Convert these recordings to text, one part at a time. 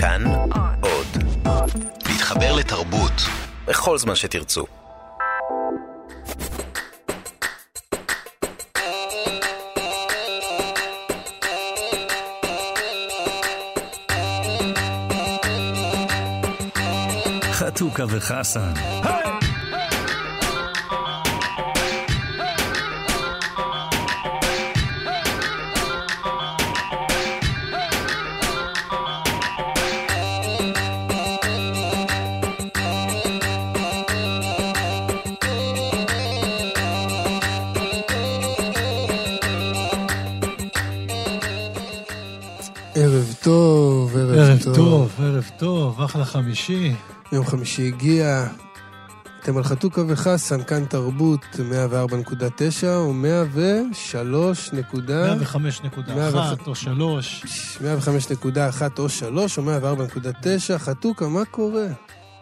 כאן עוד. להתחבר לתרבות בכל זמן שתרצו. חתוכה וחסן. ערב טוב, אחלה חמישי. יום חמישי הגיע. אתם על חתוכה וחסן, כאן תרבות 104.9 או 103 נקודה... 105.1 או 3. 105.1 או 3 או 104.9. חתוכה, מה קורה?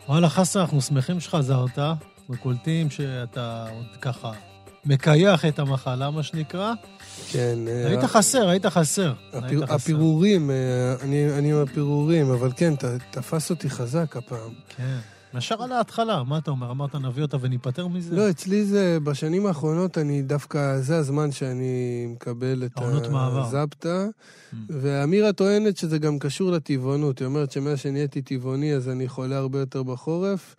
וואלה, חסה, אנחנו שמחים שחזרת. אנחנו קולטים שאתה עוד ככה מקייח את המחלה, מה שנקרא. כן. אה, היית חסר, היית חסר. הפיר- היית חסר. הפירורים, אה, אני אני עם הפירורים, אבל כן, ת- תפס אותי חזק הפעם. כן. ישר על ההתחלה, מה אתה אומר? אמרת נביא אותה וניפטר מזה? לא, אצלי זה, בשנים האחרונות אני דווקא, זה הזמן שאני מקבל את. הזפטה. Mm. ואמירה טוענת שזה גם קשור לטבעונות. היא אומרת שמאז שנהייתי טבעוני אז אני חולה הרבה יותר בחורף.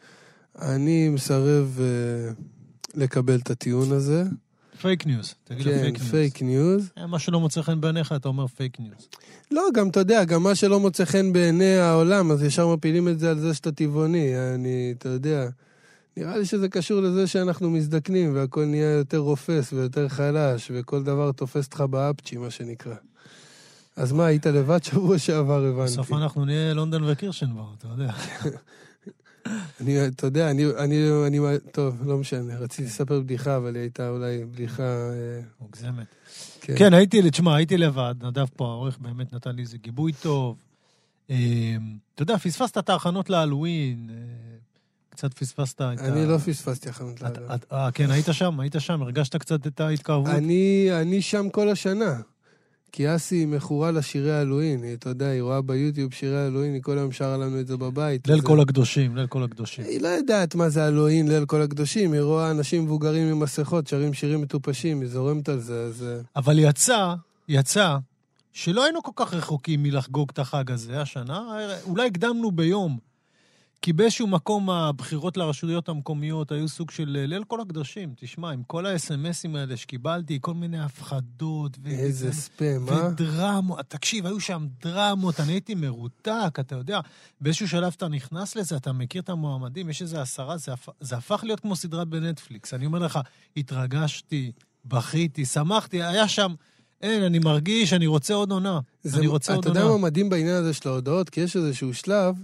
אני מסרב אה, לקבל את הטיעון הזה. פייק ניוז. תגיד כן, פייק ניוז. פייק ניוז. אה, מה שלא מוצא חן בעיניך, אתה אומר פייק ניוז. לא, גם אתה יודע, גם מה שלא מוצא חן בעיני העולם, אז ישר מפילים את זה על זה שאתה טבעוני. אני, אתה יודע, נראה לי שזה קשור לזה שאנחנו מזדקנים והכל נהיה יותר רופס ויותר חלש, וכל דבר תופס אותך באפצ'י, מה שנקרא. אז מה, היית לבד שבוע שעבר, הבנתי. בסוף אנחנו נהיה לונדון וקירשנבאום, אתה יודע. אני, אתה יודע, אני, אני, אני, טוב, לא משנה, רציתי לספר בדיחה, אבל היא הייתה אולי בדיחה, אה, מוגזמת. כן. כן, הייתי, תשמע, הייתי לבד, נדב פה, העורך באמת נתן לי איזה גיבוי טוב. אה, אתה יודע, פספסת את ההכנות להלואוין, אה, קצת פספסת את ה... אני לא פספסתי הכנות. את- אה, כן, היית שם, היית שם, הרגשת קצת את ההתקרבות? אני, אני שם כל השנה. כי אסי מכורה לשירי האלוהים, היא, אתה יודע, היא רואה ביוטיוב שירי האלוהים, היא כל היום שרה לנו את זה בבית. ליל כל הקדושים, ליל כל הקדושים. היא לא יודעת מה זה אלוהים, ליל כל הקדושים, היא רואה אנשים מבוגרים עם מסכות, שרים שירים מטופשים, היא זורמת על זה, אז... אה, אבל יצא, יצא, שלא היינו כל כך רחוקים מלחגוג את החג הזה השנה, אולי הקדמנו ביום. כי באיזשהו מקום הבחירות לרשויות המקומיות היו סוג של אה, ליל כל הקדושים. תשמע, עם כל האס.אם.אסים האלה שקיבלתי, כל מיני הפחדות. ו- איזה ו- ספאם, אה? ודרמות, תקשיב, היו שם דרמות, אני הייתי מרותק, אתה יודע, באיזשהו שלב אתה נכנס לזה, אתה מכיר את המועמדים, יש איזה עשרה, זה, הפ... זה הפך להיות כמו סדרה בנטפליקס. אני אומר לך, התרגשתי, בכיתי, שמחתי, היה שם, אין, אני מרגיש, אני רוצה עוד עונה. זה, אני רוצה עוד אתה עונה. יודע מה מדהים בעניין הזה של ההודעות? כי יש איזשהו שלב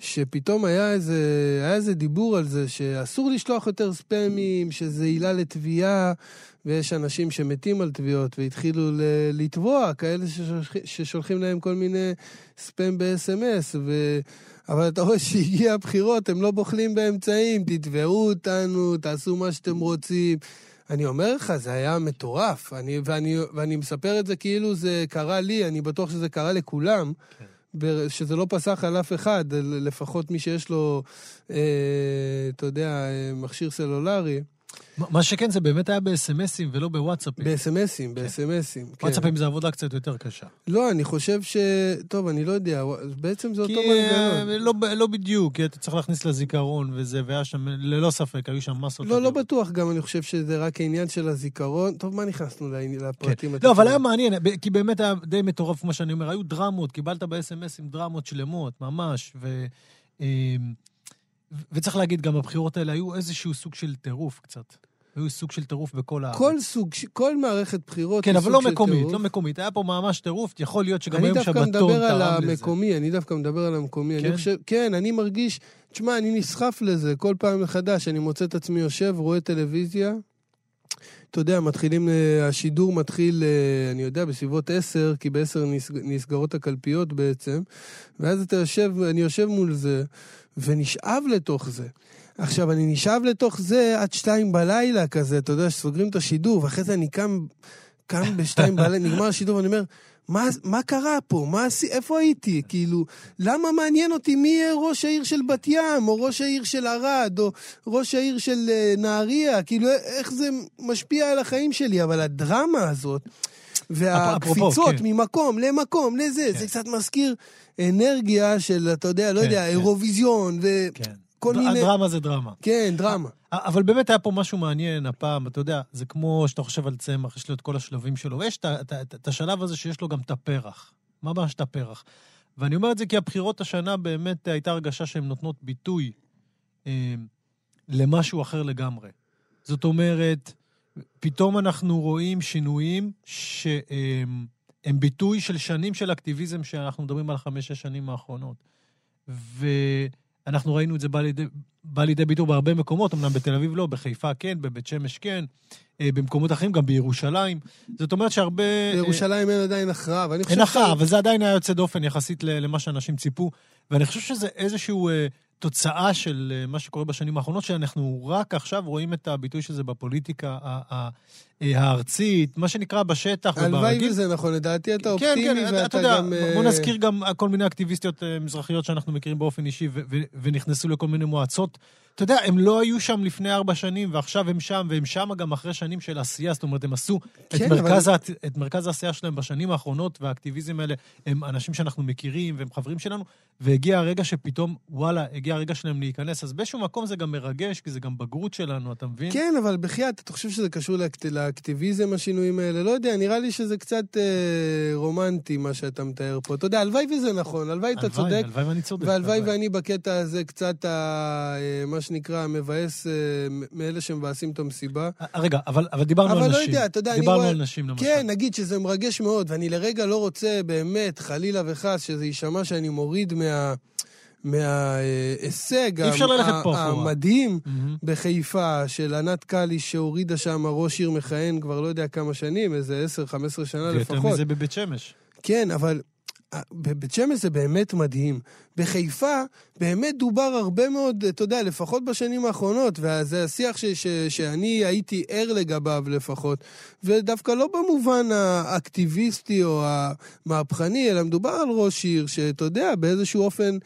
שפתאום היה איזה, היה איזה דיבור על זה שאסור לשלוח יותר ספאמים, שזה עילה לתביעה, ויש אנשים שמתים על תביעות והתחילו ל- לתבוע, כאלה ששולחים, ששולחים להם כל מיני ספאם ב-SMS, ו... אבל אתה רואה שהגיע הבחירות, הם לא בוחלים באמצעים, תתבעו אותנו, תעשו מה שאתם רוצים. אני אומר לך, זה היה מטורף. אני, ואני, ואני מספר את זה כאילו זה קרה לי, אני בטוח שזה קרה לכולם. כן. שזה לא פסח על אף אחד, לפחות מי שיש לו, אה, אתה יודע, אה, מכשיר סלולרי. מה- מה שכן, זה באמת היה בסמסים ולא בוואטסאפים. ב-SMSים, ב-SMSים. כן. וואטסאפים זה עבודה קצת יותר קשה. לא, אני חושב ש... טוב, אני לא יודע, בעצם זה כי אותו מנגנון. אה, לא, לא בדיוק, כי אתה צריך להכניס לזיכרון וזה, והיה שם, ללא ספק, היו שם מסות. לא, לא אדירות. בטוח, גם אני חושב שזה רק העניין של הזיכרון. טוב, מה נכנסנו לפרטים? כן. לא, אבל היה? מעניין, כי באמת היה די מטורף, כמו שאני אומר, היו דרמות, קיבלת ב-SMSים דרמות שלמות, ממש, ו... וצריך להגיד, גם בבחירות האלה היו איזשהו סוג של טירוף קצת. היו סוג של טירוף בכל הארץ. כל סוג, כל מערכת בחירות כן, היא אבל סוג לא של מקומית, טירוף. לא מקומית. היה פה ממש טירוף, יכול להיות שגם אני היום דווקא שבתון מדבר על תרם לזה. המקומי, אני דווקא מדבר על המקומי. כן? אני חושב, כן, אני מרגיש, תשמע, אני נסחף לזה כל פעם מחדש, אני מוצא את עצמי יושב, רואה טלוויזיה. אתה יודע, מתחילים, אה, השידור מתחיל, אה, אני יודע, בסביבות עשר, כי בעשר נסג- נסגרות הקלפיות בעצם, ואז אתה יושב, אני יושב מול זה, ונשאב לתוך זה. עכשיו, אני נשאב לתוך זה עד שתיים בלילה כזה, אתה יודע, שסוגרים את השידור, ואחרי זה אני קם, קם בשתיים בלילה, נגמר השידור, ואני אומר, מה, מה קרה פה? מה, איפה הייתי? כאילו, למה מעניין אותי מי יהיה ראש העיר של בת ים, או ראש העיר של ערד, או ראש העיר של uh, נהריה? כאילו, איך זה משפיע על החיים שלי? אבל הדרמה הזאת, והקפיצות כן. ממקום למקום, לזה, כן. זה קצת מזכיר אנרגיה של, אתה יודע, לא כן, יודע, כן. אירוויזיון, ו... כן. מיני... דרמה זה דרמה. כן, דרמה. אבל באמת היה פה משהו מעניין הפעם, אתה יודע, זה כמו שאתה חושב על צמח, יש לו את כל השלבים שלו, ויש את השלב הזה שיש לו גם את הפרח. ממש את הפרח. ואני אומר את זה כי הבחירות השנה באמת הייתה הרגשה שהן נותנות ביטוי אה, למשהו אחר לגמרי. זאת אומרת, פתאום אנחנו רואים שינויים שהם ביטוי של שנים של אקטיביזם שאנחנו מדברים על חמש-שש שנים האחרונות. ו... אנחנו ראינו את זה בא לידי, בא לידי ביטוי בהרבה מקומות, אמנם בתל אביב לא, בחיפה כן, בבית שמש כן, אה, במקומות אחרים, גם בירושלים. זאת אומרת שהרבה... בירושלים אין עדיין הכרעה, ואני חושב... אין הכרעה, אבל זה עדיין היה יוצא דופן יחסית למה שאנשים ציפו, ואני חושב שזה איזשהו אה, תוצאה של אה, מה שקורה בשנים האחרונות, שאנחנו רק עכשיו רואים את הביטוי של זה בפוליטיקה הארצית, מה שנקרא בשטח וברגיל. הלוואי וזה נכון, לדעתי אתה אופטימי כן, כן, ואתה יודע, גם... בוא נזכיר גם כל מיני אקטיביסטיות מזרחיות שאנחנו מכירים באופן אישי ונכנסו לכל מיני מועצות. אתה יודע, הם לא היו שם לפני ארבע שנים, ועכשיו הם שם, והם שם גם אחרי שנים של עשייה, זאת אומרת, הם עשו כן, את, מרכז אבל... את מרכז העשייה שלהם בשנים האחרונות, והאקטיביזם האלה הם אנשים שאנחנו מכירים והם חברים שלנו, והגיע הרגע שפתאום, וואלה, הגיע הרגע שלהם להיכנס. אז באיזשהו מקום זה גם מרגש, כי זה גם בגרות שלנו, אתה מבין? כן, אבל בחייאת, אתה חושב שזה קשור לאקט... לאקטיביזם, השינויים האלה? לא יודע, נראה לי שזה קצת אה, רומנטי, מה שאתה מתאר פה. אתה יודע, הלוואי וזה נכון, הלוואי אתה צודק. הלוואי ואני צודק. והלוואי ואני בקטע הזה קצת, אה, מה שנקרא, מבאס אה, מאלה שמבאסים את המסיבה. אה, רגע, אבל, אבל דיברנו אבל על לא נשים. יודע, אתה יודע, דיברנו רואה... על נשים, למשל. כן, נגיד שזה מרגש מאוד, ואני לרגע לא רוצה באמת, חלילה וחס, שזה יישמע שאני מוריד מה... מההישג המדהים mm-hmm. בחיפה של ענת קאלי שהורידה שם ראש עיר מכהן כבר לא יודע כמה שנים, איזה 10-15 שנה לפחות. ויותר מזה בבית שמש. כן, אבל בבית שמש זה באמת מדהים. בחיפה באמת דובר הרבה מאוד, אתה יודע, לפחות בשנים האחרונות, וזה השיח ש, ש, שאני הייתי ער לגביו לפחות, ודווקא לא במובן האקטיביסטי או המהפכני, אלא מדובר על ראש עיר שאתה יודע, באיזשהו אופן...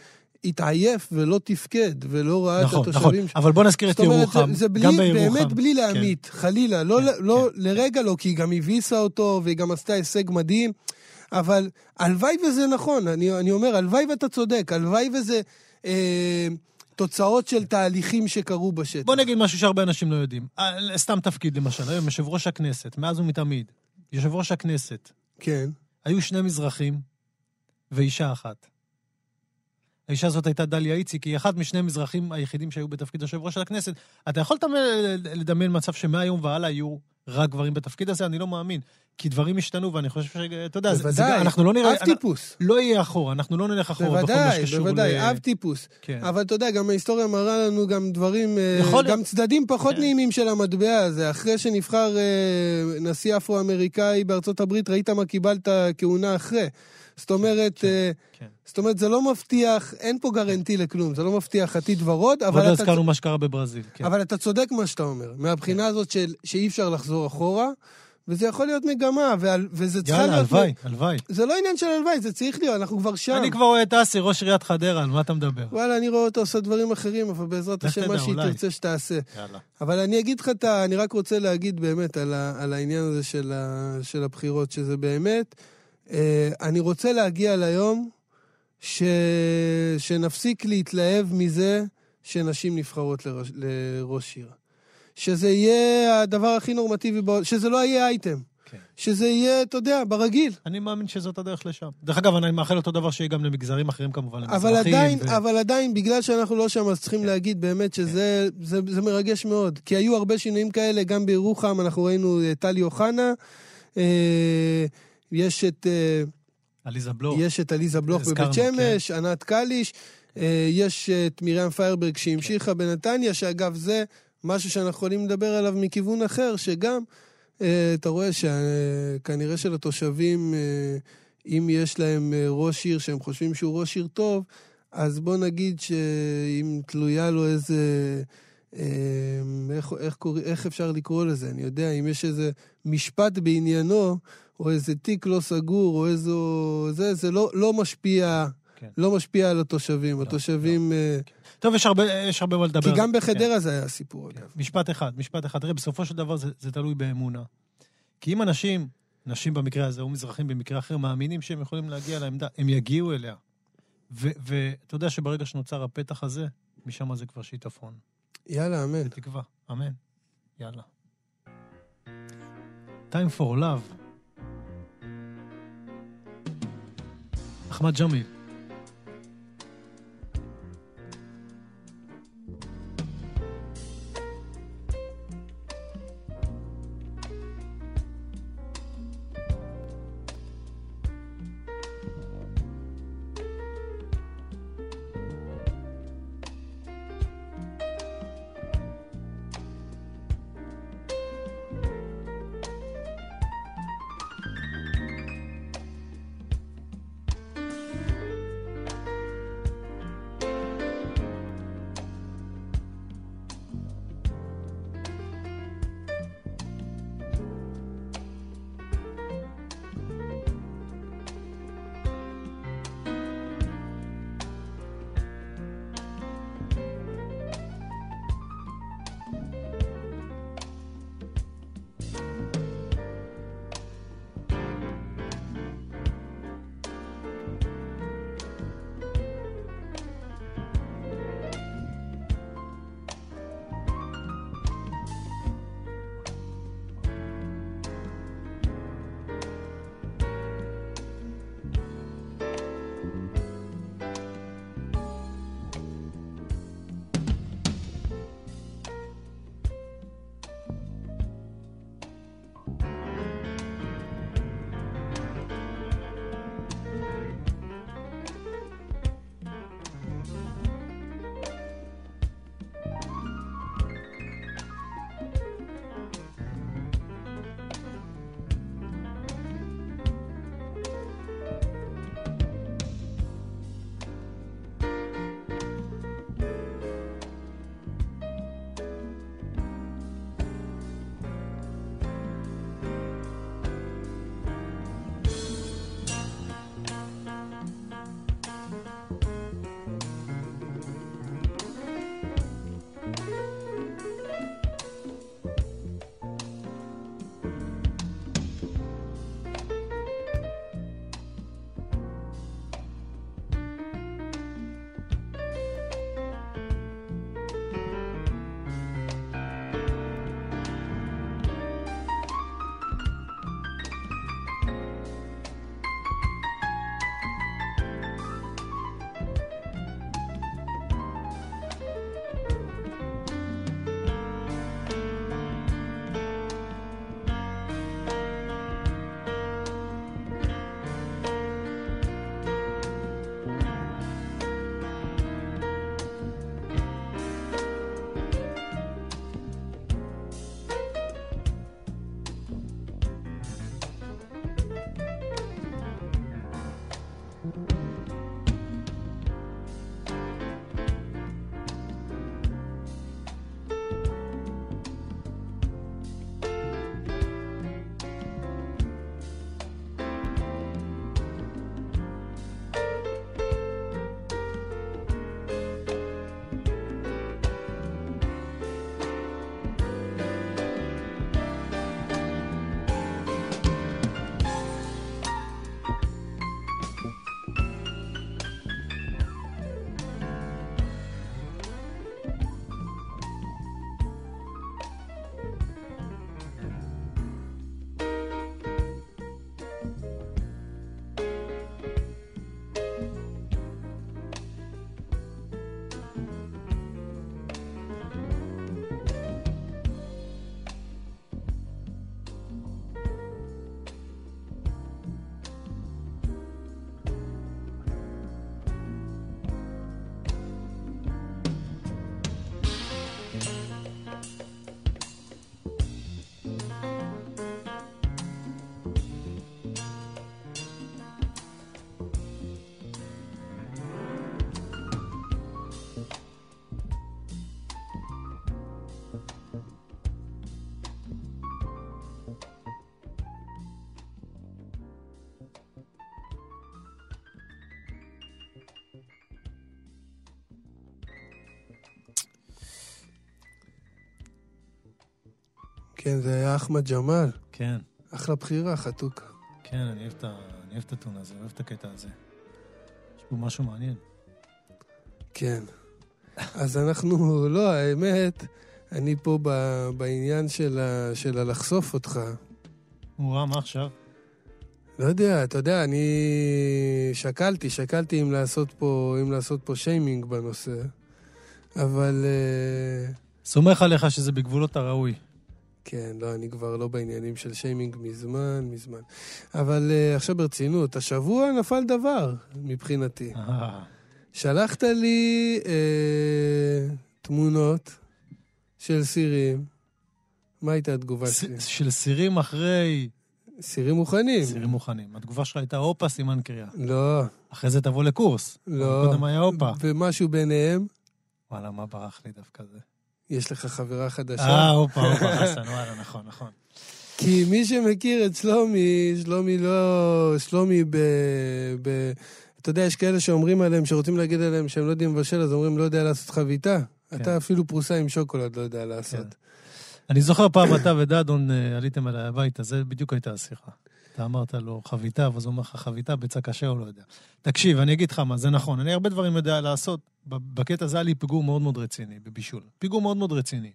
התעייף ולא תפקד, ולא ראה נכון, את התושבים נכון, אבל בוא נזכיר את ירוחם, זה, זה בלי, גם בירוחם. באמת בלי להמית, כן. חלילה, לא, כן, לא, כן. לרגע לא, כי היא גם הביסה אותו, והיא גם עשתה הישג מדהים. אבל הלוואי וזה נכון, אני, אני אומר, הלוואי ואתה צודק, הלוואי וזה אה, תוצאות של תהליכים שקרו בשטח. בוא נגיד משהו שהרבה אנשים לא יודעים. אה, סתם תפקיד, למשל, היום יושב ראש הכנסת, מאז ומתמיד, יושב ראש הכנסת. כן. היו שני מזרחים ואישה אחת. האישה הזאת הייתה דליה איציק, היא אחת משני מזרחים היחידים שהיו בתפקיד יושב ראש של הכנסת. אתה יכול לדמיין מצב שמהיום והלאה יהיו רק גברים בתפקיד הזה? אני לא מאמין. כי דברים השתנו, ואני חושב ש... אתה יודע, בוודאי, זה, אנחנו לא נראה... אב טיפוס. לא יהיה אחורה, אנחנו לא נלך אחורה בכל מה שקשור ל... בוודאי, בוודאי, אב טיפוס. כן. אבל אתה יודע, גם ההיסטוריה מראה לנו גם דברים, אה, יכול... גם צדדים פחות כן. נעימים של המטבע הזה. אחרי שנבחר אה, נשיא אפרו-אמריקאי בארצות הברית, ראית מה קיבלת כהונה אחרי. זאת אומרת, כן, אה, כן. זאת אומרת, זה לא מבטיח, אין פה גרנטי לכלום, זה לא מבטיח עתיד ורוד, אבל... עוד לא הזכרנו מה שקרה בברזיל. כן. אבל אתה צודק מה שאתה אומר, מהבחינה כן. הזאת של, שאי אפשר לחזור אחורה. וזה יכול להיות מגמה, ועל, וזה צריך להיות... יאללה, הלוואי, הלוואי. זה לא עניין של הלוואי, זה צריך להיות, אנחנו כבר שם. אני כבר רואה את אסי, ראש עיריית חדרה, על מה אתה מדבר? וואלה, אני רואה אותו עושה דברים אחרים, אבל בעזרת השם, מה שהיא תרצה שתעשה. יאללה. אבל אני אגיד לך את ה... אני רק רוצה להגיד באמת על, ה, על העניין הזה של, ה, של הבחירות, שזה באמת... אה, אני רוצה להגיע ליום ש... שנפסיק להתלהב מזה שנשים נבחרות לראש, לראש עיר. שזה יהיה הדבר הכי נורמטיבי, שזה לא יהיה אייטם. כן. שזה יהיה, אתה יודע, ברגיל. אני מאמין שזאת הדרך לשם. דרך אגב, אני מאחל אותו דבר שיהיה גם למגזרים אחרים כמובן. אבל עדיין, ו... אבל עדיין, בגלל שאנחנו לא שם, אז צריכים כן. להגיד באמת שזה כן. זה, זה מרגש מאוד. כי היו הרבה שינויים כאלה, גם בירוחם, אנחנו ראינו אה, טלי אוחנה, אה, יש את... אה, עליזה בלוך. יש את עליזה בלוך בבית שמש, כן. ענת קליש, יש את מרים פיירברג שהמשיכה כן. בנתניה, שאגב זה משהו שאנחנו יכולים לדבר עליו מכיוון אחר, שגם, אה, אתה רואה שכנראה שלתושבים, אה, אם יש להם אה, ראש עיר שהם חושבים שהוא ראש עיר טוב, אז בוא נגיד שאם תלויה לו איזה... איך, איך, קורא, איך אפשר לקרוא לזה? אני יודע, אם יש איזה משפט בעניינו, או איזה תיק לא סגור, או איזו... זה, זה לא, לא משפיע, כן. לא משפיע על התושבים. לא, התושבים... אה, טוב, יש הרבה, יש הרבה מה לדבר. כי גם כן. בחדרה זה היה סיפור, כן. אגב. משפט אחד, משפט אחד. תראה, בסופו של דבר זה, זה תלוי באמונה. כי אם אנשים, נשים במקרה הזה, או מזרחים במקרה אחר, מאמינים שהם יכולים להגיע לעמדה, הם יגיעו אליה. ואתה יודע שברגע שנוצר הפתח הזה, משם זה כבר שיטפון. יאללה, אמן. בתקווה. אמן. יאללה. time for love. אחמד ג'מיל. כן, זה היה אחמד ג'מאל. כן, אחלה בחירה, חתוכה. כן, אני אוהב את ה- אני אוהב את הטון הזה, אוהב את הקטע הזה. יש פה משהו מעניין. כן. אז אנחנו, לא, האמת, אני פה ב- בעניין של ה- של הלחשוף אותך. וואה, מה עכשיו? לא יודע, אתה יודע, אני שקלתי, שקלתי אם לעשות פה, אם לעשות פה שיימינג בנושא, אבל אה, סומך עליך שזה בגבולות הראוי. כן, לא, אני כבר לא בעניינים של שיימינג מזמן, מזמן. אבל אה, עכשיו ברצינות, השבוע נפל דבר מבחינתי. אה, שלחת לי אה, תמונות של סירים. מה הייתה התגובה ס- שלי? של סירים אחרי סירים מוכנים. סירים מוכנים. התגובה שלך הייתה הופה, סימן קריאה. לא, אחרי זה תבוא לקורס. לא. קודם היה הופה. ומשהו ביניהם, וואלה, מה ברח לי דווקא זה? יש לך חברה חדשה. אה, הופה, הופה, חסן, וואלה, נכון, נכון. כי מי שמכיר את שלומי, שלומי לא... שלומי ב... ב... אתה יודע, יש כאלה שאומרים עליהם, שרוצים להגיד עליהם שהם לא יודעים לבשל, אז אומרים, לא יודע לעשות חביתה. כן. אתה אפילו פרוסה עם שוקולד לא יודע לעשות. אני זוכר פעם אתה ודדון אה, עליתם אליי הביתה, זה בדיוק הייתה השיחה. אתה אמרת לו חביתה, ואז הוא אומר לך חביתה, ביצה קשה או לא יודע. תקשיב, אני אגיד לך מה, זה נכון, אני הרבה דברים יודע לעשות. בקטע הזה היה לי פיגור מאוד מאוד רציני בבישול. פיגור מאוד מאוד רציני.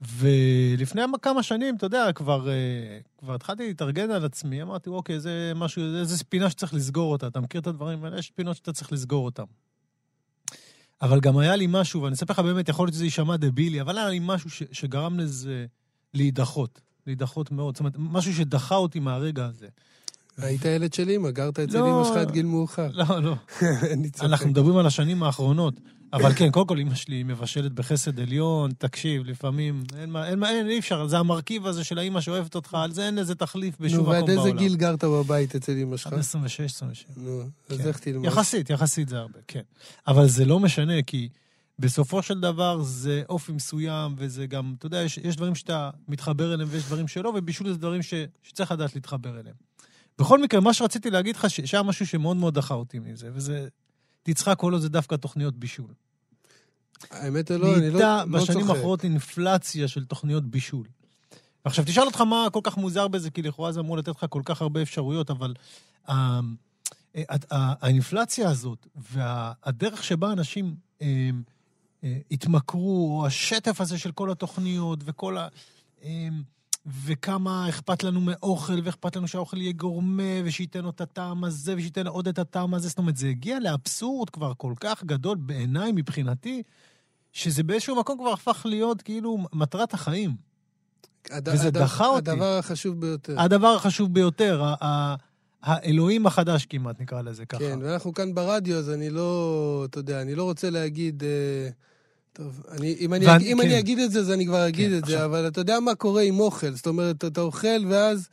ולפני כמה שנים, אתה יודע, כבר, אה, כבר התחלתי להתארגן על עצמי, אמרתי, אוקיי, זה משהו, זה איזה פינה שצריך לסגור אותה. אתה מכיר את הדברים האלה? יש פינות שאתה צריך לסגור אותן. אבל גם היה לי משהו, ואני אספר לך באמת, יכול להיות שזה יישמע דבילי, אבל היה לי משהו ש, שגרם לזה להידחות. להידחות מאוד. זאת אומרת, משהו שדחה אותי מהרגע הזה. היית ילד של אמא, גרת אצל לא. אמא שלך עד גיל מאוחר. לא, לא. אנחנו מדברים על השנים האחרונות. אבל כן, קודם כל אמא שלי מבשלת בחסד עליון, תקשיב, לפעמים, אין מה, אין מה, אין, אי אפשר, זה המרכיב הזה של האמא שאוהבת אותך, על זה אין לזה תחליף בשום נו, מקום ועד בעולם. איזה גיל גרת בבית אצל אמא שלך? עד 26, 27. נו, אז כן. איך תלמד? יחסית, יחסית זה הרבה, כן. אבל זה לא משנה, כי בסופו של דבר זה אופי מסוים, וזה גם, אתה יודע, יש, יש דברים שאתה מתחבר אליהם ויש דברים שלא, ובישול זה דברים ש, שצריך לדעת להתחבר אליהם. בכל מקרה, מה שרציתי להגיד לך, שהיה משהו שמאוד מאוד דחה אותי מזה, וזה, תצחק כל עוד זה דווקא תוכניות בישול. האמת היא לא, אני לא נהייתה לא בשנים צוחק. האחרונות אינפלציה של תוכניות בישול. עכשיו, תשאל אותך מה כל כך מוזר בזה, כי לכאורה זה אמור לתת לך כל כך הרבה אפשרויות, אבל ה- ה- ה- האינפלציה הזאת והדרך שבה אנשים אה, אה, התמכרו, או השטף הזה של כל התוכניות וכל ה... אה, וכמה אכפת לנו מאוכל, ואכפת לנו שהאוכל יהיה גורמה, ושייתן לו את הטעם הזה, ושייתן עוד את הטעם הזה. זאת אומרת, זה הגיע לאבסורד כבר כל כך גדול בעיניי, מבחינתי, שזה באיזשהו מקום כבר הפך להיות כאילו מטרת החיים. הד- וזה הד- דחה אותי. הדבר החשוב ביותר. הדבר החשוב ביותר, ה- ה- האלוהים החדש כמעט, נקרא לזה ככה. כן, ואנחנו כאן ברדיו, אז אני לא, אתה יודע, אני לא רוצה להגיד... אה, טוב, אני, אם, אני, ואני- אם כן. אני אגיד את זה, אז אני כבר אגיד כן, את זה, עכשיו- אבל אתה יודע מה קורה עם אוכל. זאת אומרת, אתה אוכל ואז,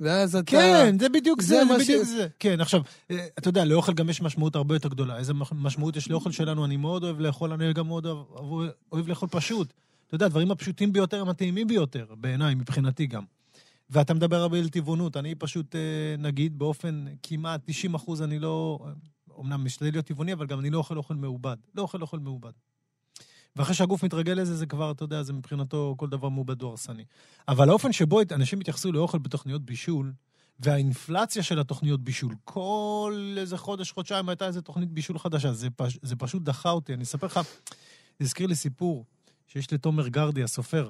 ואז אתה... כן, זה בדיוק זה זה, זה בדיוק ש- זה. כן, עכשיו, אה, אתה יודע, לאוכל גם יש משמעות הרבה יותר גדולה. איזה משמעות יש לאוכל שלנו? אני מאוד אוהב לאכול, אני גם מאוד אוהב, אוהב, אוהב לאכול פשוט. אתה יודע, הדברים הפשוטים ביותר הם הטעימים ביותר, בעיניי, מבחינתי גם. ואתה מדבר הרבה על טבעונות, אני פשוט, אה, נגיד, באופן כמעט 90 אחוז, אני לא... אמנם משתדל להיות טבעוני, אבל גם אני לא אוכל אוכל מעובד. לא אוכל אוכל מעובד. ואחרי שהגוף מתרגל לזה, זה כבר, אתה יודע, זה מבחינתו כל דבר מעובד הוא הרסני. אבל האופן שבו אנשים התייחסו לאוכל בתוכניות בישול, והאינפלציה של התוכניות בישול, כל איזה חודש, חודשיים הייתה איזה תוכנית בישול חדשה, זה, פש, זה פשוט דחה אותי. אני אספר לך, זה הזכיר לי סיפור שיש לתומר גרדי, הסופר.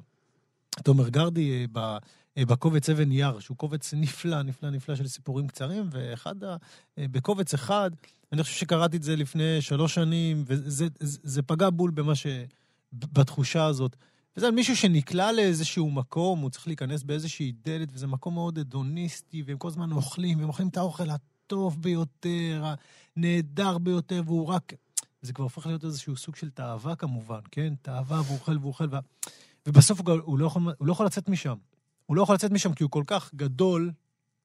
תומר גרדי אה, אה, בקובץ אבן יר, שהוא קובץ נפלא, נפלא, נפלא של סיפורים קצרים, ואחד, ה, אה, בקובץ אחד, אני חושב שקראתי את זה לפני שלוש שנים, וזה זה, זה פגע בול במה ש... בתחושה הזאת. וזה על מישהו שנקלע לאיזשהו מקום, הוא צריך להיכנס באיזושהי דלת, וזה מקום מאוד הדוניסטי, והם כל הזמן אוכלים, והם אוכלים את האוכל הטוב ביותר, הנהדר ביותר, והוא רק... זה כבר הופך להיות איזשהו סוג של תאווה כמובן, כן? תאווה, והוא אוכל והוא אוכל, ו... ובסוף הוא, הוא, לא יכול, הוא לא יכול לצאת משם. הוא לא יכול לצאת משם כי הוא כל כך גדול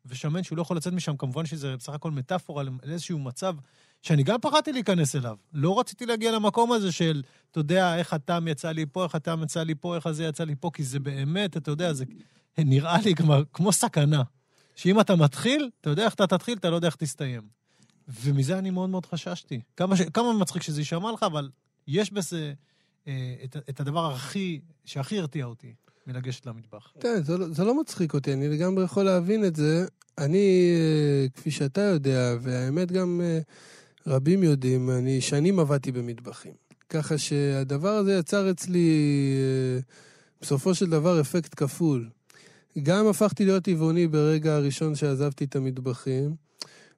ושמן שהוא לא יכול לצאת משם. כמובן שזה בסך הכל מטאפורה לאיזשהו מצב שאני גם פחדתי להיכנס אליו. לא רציתי להגיע למקום הזה של, אתה יודע, איך הטעם יצא לי פה, איך הטעם יצא לי פה, איך הזה יצא לי פה, כי זה באמת, אתה יודע, זה נראה לי כמו, כמו סכנה. שאם אתה מתחיל, אתה יודע איך אתה תתחיל, אתה לא יודע איך תסתיים. ומזה אני מאוד מאוד חששתי. כמה, ש... כמה מצחיק שזה יישמע לך, אבל יש בזה אה, את, את הדבר הכי, שהכי הרתיע אותי. מלגשת למטבח. כן, זה, לא- זה לא מצחיק אותי, אני לגמרי יכול להבין את זה. אני, אה, כפי שאתה יודע, והאמת גם אה, רבים יודעים, אני שנים עבדתי במטבחים. ככה שהדבר הזה יצר אצלי, אה, בסופו של דבר, אפקט כפול. גם הפכתי להיות טבעוני ברגע הראשון שעזבתי את המטבחים,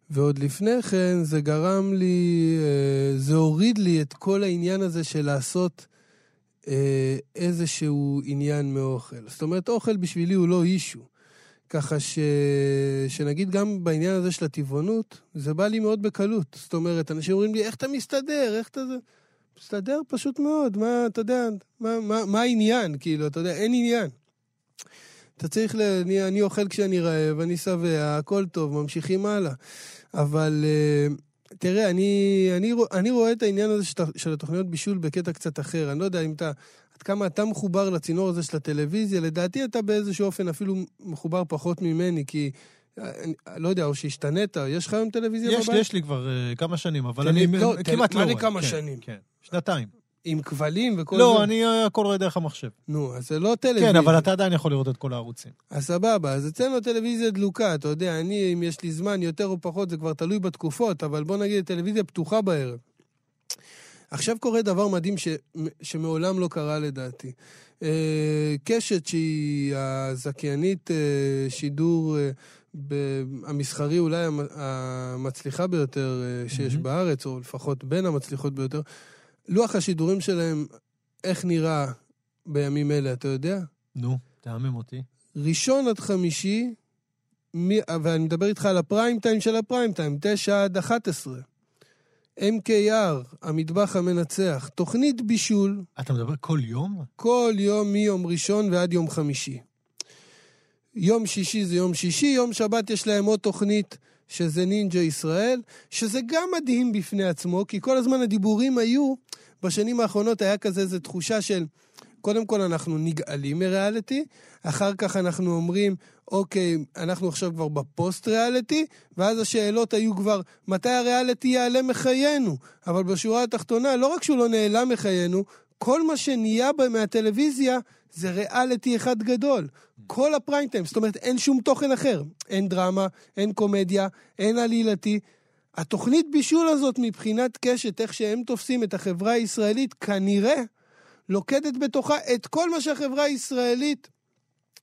ועוד לפני כן זה גרם לי, אה, זה הוריד לי את כל העניין הזה של לעשות אה, איזשהו עניין מאוכל. זאת אומרת, אוכל בשבילי הוא לא אישו. ככה ש... שנגיד גם בעניין הזה של הטבעונות, זה בא לי מאוד בקלות. זאת אומרת, אנשים אומרים לי, איך אתה מסתדר? איך אתה... מסתדר פשוט מאוד, מה, אתה יודע, מה, מה, מה העניין? כאילו, אתה יודע, אין עניין. אתה צריך ל... אני, אני אוכל כשאני רעב, אני שבע, הכל טוב, ממשיכים הלאה. אבל uh, תראה, אני, אני, אני רואה את העניין הזה של, של התוכניות בישול בקטע קצת אחר. אני לא יודע אם אתה... עד כמה אתה מחובר לצינור הזה של הטלוויזיה, לדעתי אתה באיזשהו אופן אפילו מחובר פחות ממני, כי... אני לא יודע, או שהשתנית, יש לך היום טלוויזיה יש, בבית? יש לי כבר uh, כמה שנים, אבל אני לא, כמעט לא מה רואה. לי כמה כן, שנים? כן, שנתיים. עם כבלים וכל זה? לא, אני אה, הכל רואה דרך המחשב. נו, אז זה לא טלוויזיה. כן, אבל אתה עדיין יכול לראות את כל הערוצים. אז סבבה, אז אצלנו הטלוויזיה דלוקה, אתה יודע, אני, אם יש לי זמן יותר או פחות, זה כבר תלוי בתקופות, אבל בוא נגיד, הטלוויזיה פתוחה בערב. עכשיו קורה דבר מדהים ש, שמעולם לא קרה לדעתי. אה, קשת שהיא הזכיינית אה, שידור המסחרי אולי המ- המצליחה ביותר שיש מהמם. בארץ, או לפחות בין המצליחות ביותר, לוח השידורים שלהם, איך נראה בימים אלה, אתה יודע? נו, תהמם אותי. ראשון עד חמישי, מי, ואני מדבר איתך על הפריים טיים של הפריים טיים, 9 עד 11. MKR, המטבח המנצח, תוכנית בישול, אתה מדבר כל יום? כל יום מיום ראשון ועד יום חמישי. יום שישי זה יום שישי, יום שבת יש להם עוד תוכנית שזה נינג'ה ישראל, שזה גם מדהים בפני עצמו, כי כל הזמן הדיבורים היו, בשנים האחרונות היה כזה איזו תחושה של, קודם כל אנחנו נגאלים מריאליטי, אחר כך אנחנו אומרים, אוקיי, אנחנו עכשיו כבר בפוסט ריאליטי, ואז השאלות היו כבר, מתי הריאליטי ייעלם מחיינו? אבל בשורה התחתונה, לא רק שהוא לא נעלם מחיינו, כל מה שנהיה בה מהטלוויזיה זה ריאליטי אחד גדול. כל הפריים טיים, זאת אומרת, אין שום תוכן אחר. אין דרמה, אין קומדיה, אין עלילתי. התוכנית בישול הזאת מבחינת קשת, איך שהם תופסים את החברה הישראלית, כנראה לוקדת בתוכה את כל מה שהחברה הישראלית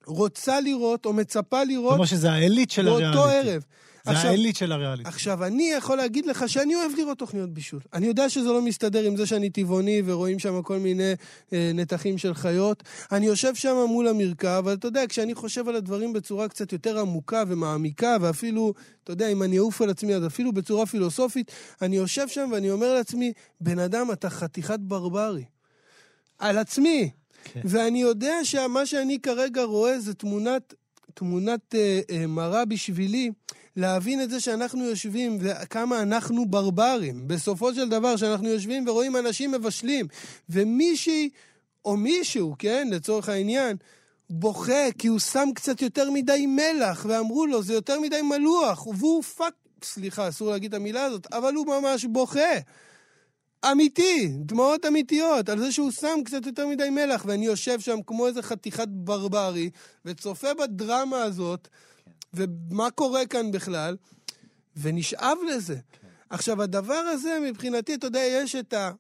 רוצה לראות או מצפה לראות אומרת שזה העילית של הריאליטי. באותו ערב. זה עכשיו- העילית של הריאליטי. עכשיו, אני יכול להגיד לך שאני אוהב לראות תוכניות בישול. אני יודע שזה לא מסתדר עם זה שאני טבעוני ורואים שם כל מיני אה, נתחים של חיות. אני יושב שם מול המרקע, אבל אתה יודע, כשאני חושב על הדברים בצורה קצת יותר עמוקה ומעמיקה, ואפילו, אתה יודע, אם אני אעוף על עצמי, אז אפילו בצורה פילוסופית, אני יושב שם ואני אומר לעצמי, בן אדם, אתה חתיכת ברברי. על עצמי. כן. ואני יודע שמה שאני כרגע רואה זה תמונת, תמונת אה, אה, מראה בשבילי, להבין את זה שאנחנו יושבים וכמה אנחנו ברברים. בסופו של דבר, שאנחנו יושבים ורואים אנשים מבשלים, ומישהי או מישהו, כן, לצורך העניין, בוכה כי הוא שם קצת יותר מדי מלח, ואמרו לו, זה יותר מדי מלוח, והוא fuck, סליחה, אסור להגיד את המילה הזאת, אבל הוא ממש בוכה. אמיתי, דמעות אמיתיות, על זה שהוא שם קצת יותר מדי מלח, ואני יושב שם כמו איזה חתיכת ברברי, וצופה בדרמה הזאת, ומה קורה כאן בכלל, ונשאב לזה. עכשיו, הדבר הזה, מבחינתי, אתה יודע, יש את, ה...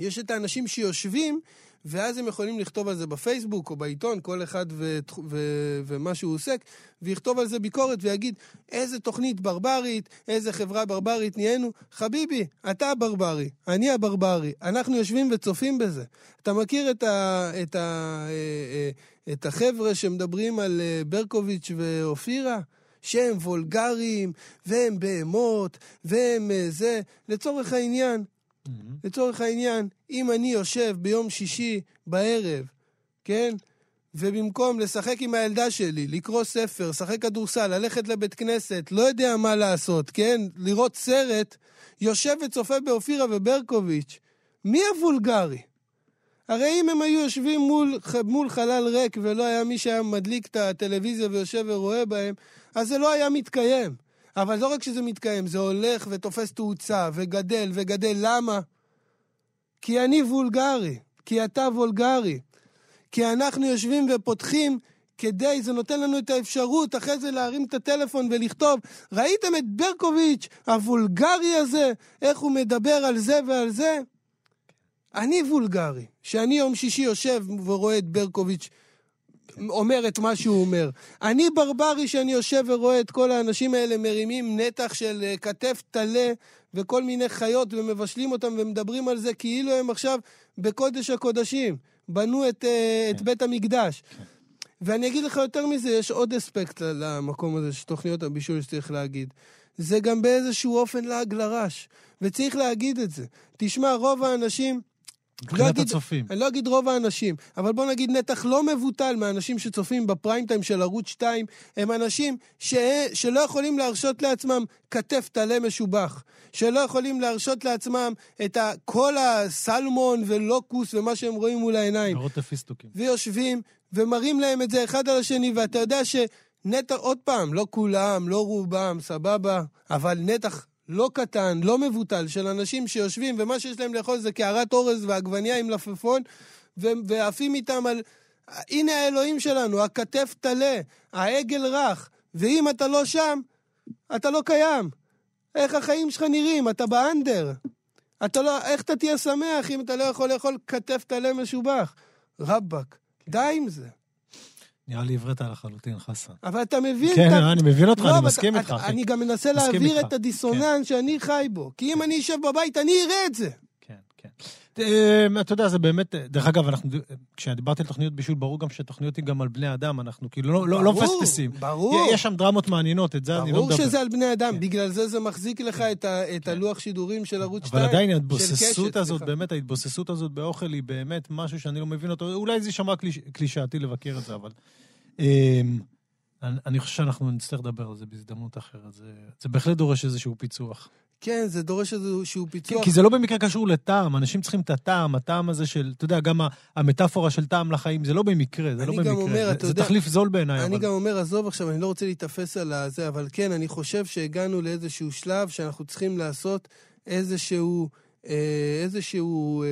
יש את האנשים שיושבים, ואז הם יכולים לכתוב על זה בפייסבוק או בעיתון, כל אחד ו... ו... ומה שהוא עוסק, ויכתוב על זה ביקורת ויגיד, איזה תוכנית ברברית, איזה חברה ברברית נהיינו. חביבי, אתה הברברי, אני הברברי, אנחנו יושבים וצופים בזה. אתה מכיר את, ה... את, ה... אה, אה, את החבר'ה שמדברים על אה, ברקוביץ' ואופירה? שהם וולגריים, והם בהמות, והם זה. לצורך העניין, מהמם. לצורך העניין, אם אני יושב ביום שישי בערב, כן? ובמקום לשחק עם הילדה שלי, לקרוא ספר, לשחק כדורסל, ללכת לבית כנסת, לא יודע מה לעשות, כן? לראות סרט, יושב וצופה באופירה וברקוביץ'. מי הוולגרי? הרי אם הם היו יושבים מול, מול חלל ריק ולא היה מי שהיה מדליק את הטלוויזיה ויושב ורואה בהם, אז זה לא היה מתקיים. אבל לא רק שזה מתקיים, זה הולך ותופס תאוצה וגדל וגדל. למה? כי אני וולגרי, כי אתה וולגרי. כי אנחנו יושבים ופותחים כדי, זה נותן לנו את האפשרות אחרי זה להרים את הטלפון ולכתוב, ראיתם את ברקוביץ', הוולגרי הזה, איך הוא מדבר על זה ועל זה? אני וולגרי, שאני יום שישי יושב ורואה את ברקוביץ' אומר את מה שהוא אומר. אני ברברי שאני יושב ורואה את כל האנשים האלה מרימים נתח של אה, כתף טלה וכל מיני חיות ומבשלים אותם ומדברים על זה כאילו הם עכשיו בקודש הקודשים. בנו את, אה, את בית המקדש. ואני אגיד לך יותר מזה, יש עוד אספקט למקום הזה של תוכניות הבישול שצריך להגיד. זה גם באיזשהו אופן לעג לרש, וצריך להגיד את זה. תשמע, רוב האנשים... מבחינת לא הצופים. אני לא אגיד רוב האנשים, אבל בוא נגיד נתח לא מבוטל מהאנשים שצופים בפריים טיים של ערוץ 2, הם אנשים ש... שלא יכולים להרשות לעצמם כתף טלה משובח, שלא יכולים להרשות לעצמם את ה... כל הסלמון ולוקוס ומה שהם רואים מול העיניים. פירות הפיסטוקים. ויושבים ומראים להם את זה אחד על השני, ואתה יודע שנתח, עוד פעם, לא כולם, לא רובם, סבבה, אבל נתח לא קטן, לא מבוטל, של אנשים שיושבים, ומה שיש להם לאכול זה קערת אורז ועגבניה עם לפפון, ועפים איתם על... הנה האלוהים שלנו, הכתף טלה, העגל רך, ואם אתה לא שם, אתה לא קיים. איך החיים שלך נראים? אתה באנדר. אתה לא... איך אתה תהיה שמח אם אתה לא יכול לאכול כתף טלה משובח? רבאק, די עם זה. נראה לי הבראת לחלוטין, חסן. אבל אתה מבין... כן, אני מבין אותך, לא, אני מסכים איתך. אני גם מנסה להעביר את הדיסוננס כן. שאני חי בו. כי אם אני אשב בבית, אני אראה את זה. כן, כן. אמ, אתה יודע, זה באמת, דרך אגב, אנחנו, כשדיברתי על תוכניות בישול, ברור גם שתוכניות היא גם על בני אדם, אנחנו כאילו לא, לא, לא מפספסים. ברור. יש שם דרמות מעניינות, את זה אני לא מדבר. ברור שזה על בני אדם, כן. בגלל זה זה מחזיק לך את, ה, את כן. הלוח שידורים של ערוץ 2. אבל עדיין ההתבוססות הזאת, באמת, ההתבוססות הזאת באוכל היא באמת משהו שאני לא מבין אותו. אולי זה יישמע קלישאתי לבקר את זה, אבל... אמ, אני חושב שאנחנו נצטרך לדבר על זה בהזדמנות אחרת. זה, זה בהחלט דורש איזשהו פיצוח. כן, זה דורש איזשהו פיצוח. כן, כי זה לא במקרה קשור לטעם, אנשים צריכים את הטעם, הטעם הזה של, אתה יודע, גם המטאפורה של טעם לחיים, זה לא במקרה, זה לא במקרה. אומר, זה, זה יודע, תחליף זול בעיניי. אני אבל... גם אומר, עזוב עכשיו, אני לא רוצה להיתפס על זה, אבל כן, אני חושב שהגענו לאיזשהו שלב שאנחנו צריכים לעשות איזשהו, אה, איזשהו אה,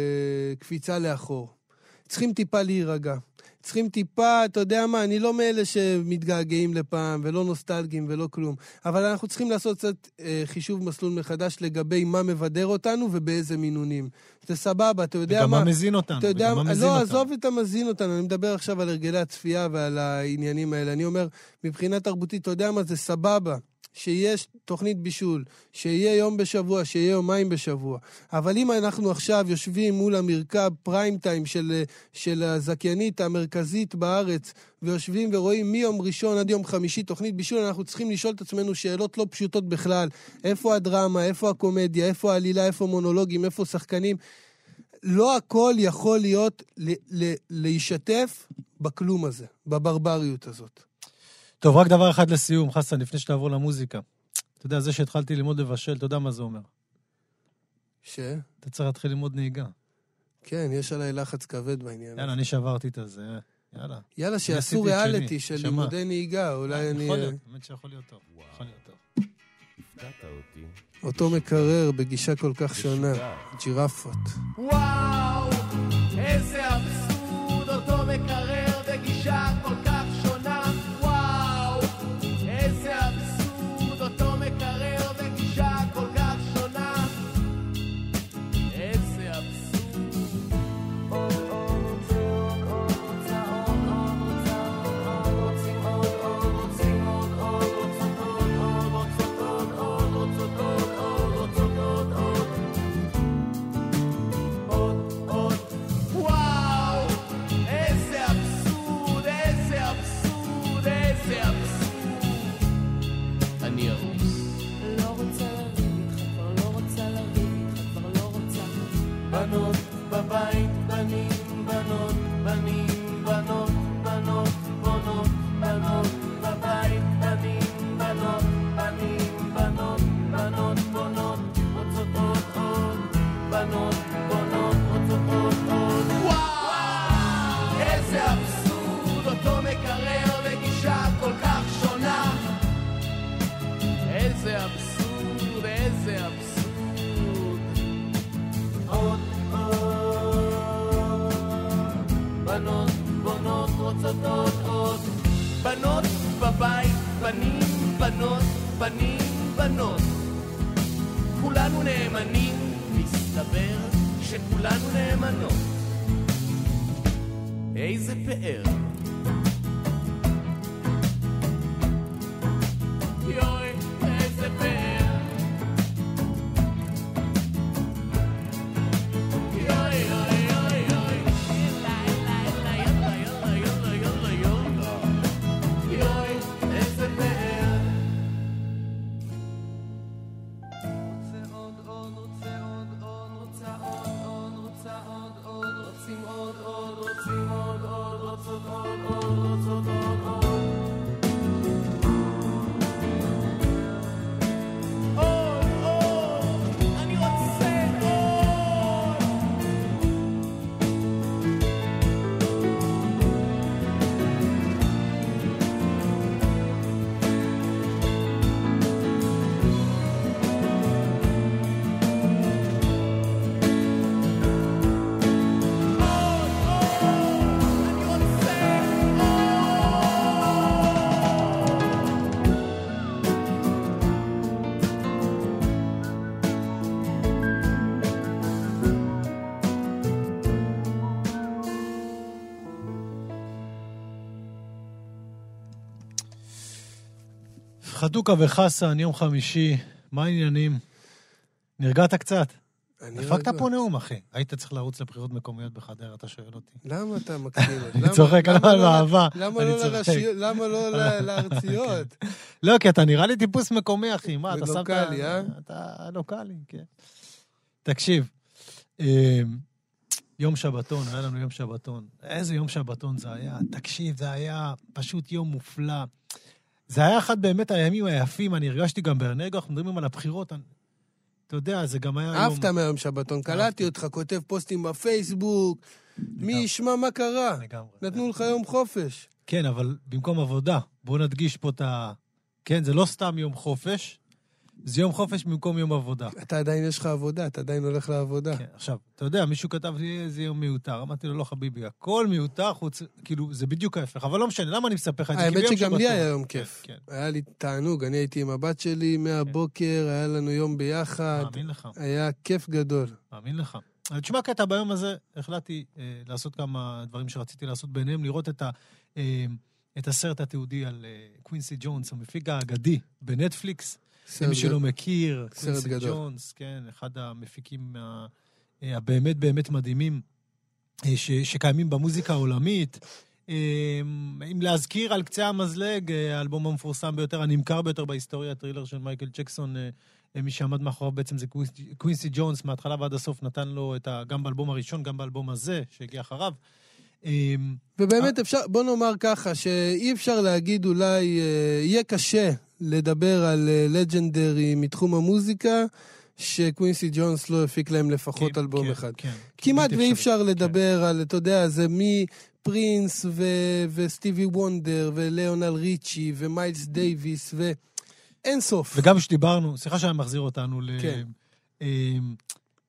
קפיצה לאחור. צריכים טיפה להירגע. צריכים טיפה, אתה יודע מה, אני לא מאלה שמתגעגעים לפעם, ולא נוסטלגיים ולא כלום, אבל אנחנו צריכים לעשות קצת אה, חישוב מסלול מחדש לגבי מה מבדר אותנו ובאיזה מינונים. זה סבבה, אתה יודע וגם מה... וגם מה מזין אותנו, אתה יודע, וגם מה מזין לא, אותנו. לא, עזוב את המזין אותנו, אני מדבר עכשיו על הרגלי הצפייה ועל העניינים האלה. אני אומר, מבחינה תרבותית, אתה יודע מה, זה סבבה. שיש תוכנית בישול, שיהיה יום בשבוע, שיהיה יומיים בשבוע. אבל אם אנחנו עכשיו יושבים מול המרכב פריים טיים של, של הזכיינית המרכזית בארץ, ויושבים ורואים מיום ראשון עד יום חמישי תוכנית בישול, אנחנו צריכים לשאול את עצמנו שאלות לא פשוטות בכלל. איפה הדרמה, איפה הקומדיה, איפה העלילה, איפה מונולוגים, איפה שחקנים. לא הכל יכול להיות להישתף בכלום הזה, בברבריות הזאת. טוב, רק דבר אחד לסיום, חסן, לפני שתעבור למוזיקה. אתה יודע, זה שהתחלתי ללמוד לבשל, אתה יודע מה זה אומר. ש? אתה צריך להתחיל ללמוד נהיגה. כן, יש עליי לחץ כבד בעניין. יאללה, אני שעברתי את זה, יאללה. יאללה, שיעשו ריאליטי של לימודי נהיגה, אולי אני... יכול להיות, באמת שיכול להיות טוב. יכול להיות טוב. אותו מקרר בגישה כל כך שונה, ג'ירפות. וואו, איזה אבסורד, איזה פאר. חתוכה וחסן, יום חמישי, מה העניינים? נרגעת קצת? רגוע. פה נאום, אחי. היית צריך לרוץ לבחירות מקומיות בחדרה, אתה שואל אותי. למה אתה מקדים? אני צוחק, למה לא-? למה אני לא? למה לא לארציות? לא, כי אתה נראה לי טיפוס מקומי, אחי. מה, אתה שמת... ולוקאלי, אה? אתה לוקאלי, כן. תקשיב, אה, יום שבתון, היה לנו יום שבתון. איזה יום שבתון זה היה. תקשיב, זה היה פשוט יום מופלא. זה היה אחד באמת הימים היפים, אני הרגשתי גם באנרגיה, אנחנו מדברים על הבחירות. אני- אתה יודע, זה גם היה יום... אהבת מהיום שבתון, קלטתי אותך, כותב פוסטים בפייסבוק. מי ישמע מה קרה? לגמרי. נתנו לך יום חופש. כן, אבל במקום עבודה, בואו נדגיש פה את ה... כן, זה לא סתם יום חופש, זה יום חופש במקום יום עבודה. אתה עדיין יש לך עבודה, אתה עדיין הולך לעבודה. כן, עכשיו, אתה יודע, מישהו כתב לי איזה יום מיותר. אמרתי לו, לא חביבי, הכל מיותר חוץ... כאילו, זה בדיוק ההפך. אבל לא משנה, למה אני מספר לך את זה? האמת שגם לי היה יום כן, כיף. כן, היה לי תענוג, אני הייתי עם הבת שלי מהבוקר, היה לנו יום ביחד. מאמין לך, היה כיף גדול. מאמין לך. תשמע, קטע ביום הזה, החלטתי אה, לעשות כמה דברים שרציתי לעשות, ביניהם לראות את, ה, אה, את הסרט התיעודי על אה, קווינסי ג'ונס, המפיק האגדי בנטפליקס. סרט למי שלא. מכיר, קווינסי. ג'ונס, כן, אחד המפיקים הבאמת באמת מדהימים אה, ש, שקיימים במוזיקה העולמית. אה, אם להזכיר על קצה המזלג, אה, האלבום המפורסם ביותר, הנמכר ביותר בהיסטוריה, ה Thriller של מייקל ג'קסון, מי שעמד מאחוריו בעצם זה קווינסי- ג'ונס, מההתחלה ועד הסוף נתן לו את ה... גם באלבום הראשון, גם באלבום הזה, שהגיע אחריו. ובאמת אפשר, בוא נאמר ככה, שאי אפשר להגיד אולי, יהיה קשה לדבר על אה, legendary מתחום המוזיקה, שקווינסי ג'ונס לא הפיק להם לפחות כן, אלבום כן, אחד. כן. כמעט ואי. אפשר לדבר על, אתה יודע, זה מפרינס ו- וסטיבי וונדר וליאונל ריצ'י ומיילס דייוויס ואין סוף. וגם כשדיברנו, סליחה שאני מחזיר אותנו ל... כן. אמ,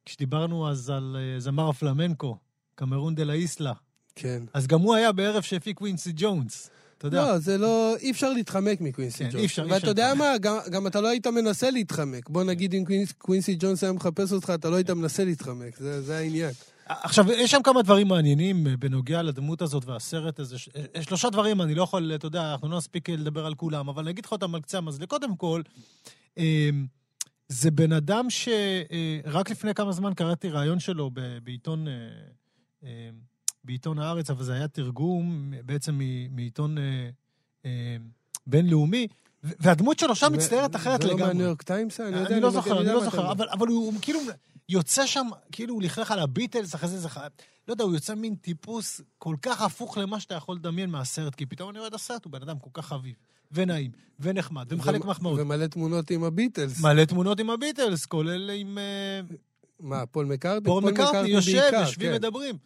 כשדיברנו אז על אה, זמר הפלמנקו, קמרון דה לה איסלה, כן. אז גם הוא היה בערב שהפיק קווינסי ג'ונס. אתה יודע, לא, זה לא, אי אפשר להתחמק מקווינסי כן, ג'ונס. אי אפשר, אי ואתה אפשר יודע להתחמק. מה, גם, גם אתה לא היית מנסה להתחמק. בוא נגיד אם קווינס, קווינסי ג'ונס היה מחפש אותך, אתה לא היית מנסה להתחמק, זה, זה העניין. עכשיו, יש שם כמה דברים מעניינים אה, בנוגע לדמות הזאת והסרט הזה. ש- אה, שלושה דברים, אני לא יכול, אתה יודע, אנחנו לא נספיק אה, לדבר על כולם, אבל אני אגיד לך אותם על קצה המזלג. קודם כל, אמ, זה בן אדם שרק לפני כמה זמן קראתי ראיון שלו בעיתון, אה, אה, בעיתון הארץ, אבל זה היה תרגום בעצם מעיתון אה, אה, בינלאומי, והדמות שלו שם מצטיירת אחרת זה לא לגמרי. מהניו יורק טיימס? אני יודע, אני לא זוכר, אני לא זוכר. אבל אבל הוא כאילו יוצא שם, כאילו הוא לכלך על הביטלס, אחרי זה זה... לא יודע, הוא יוצא מין טיפוס כל כך הפוך למה שאתה יכול לדמיין מהסרט, כי פתאום אני רואה את הסרט, הוא בן אדם כל כך חביב, ונעים, ונחמד, ומחלק ומ- מחמאות. ומלא תמונות עם הביטלס. מלא תמונות עם הביטלס, כולל עם אה, מה, פול מקארטני? פול מקארטני, יושב, יושבים, כן. מדברים.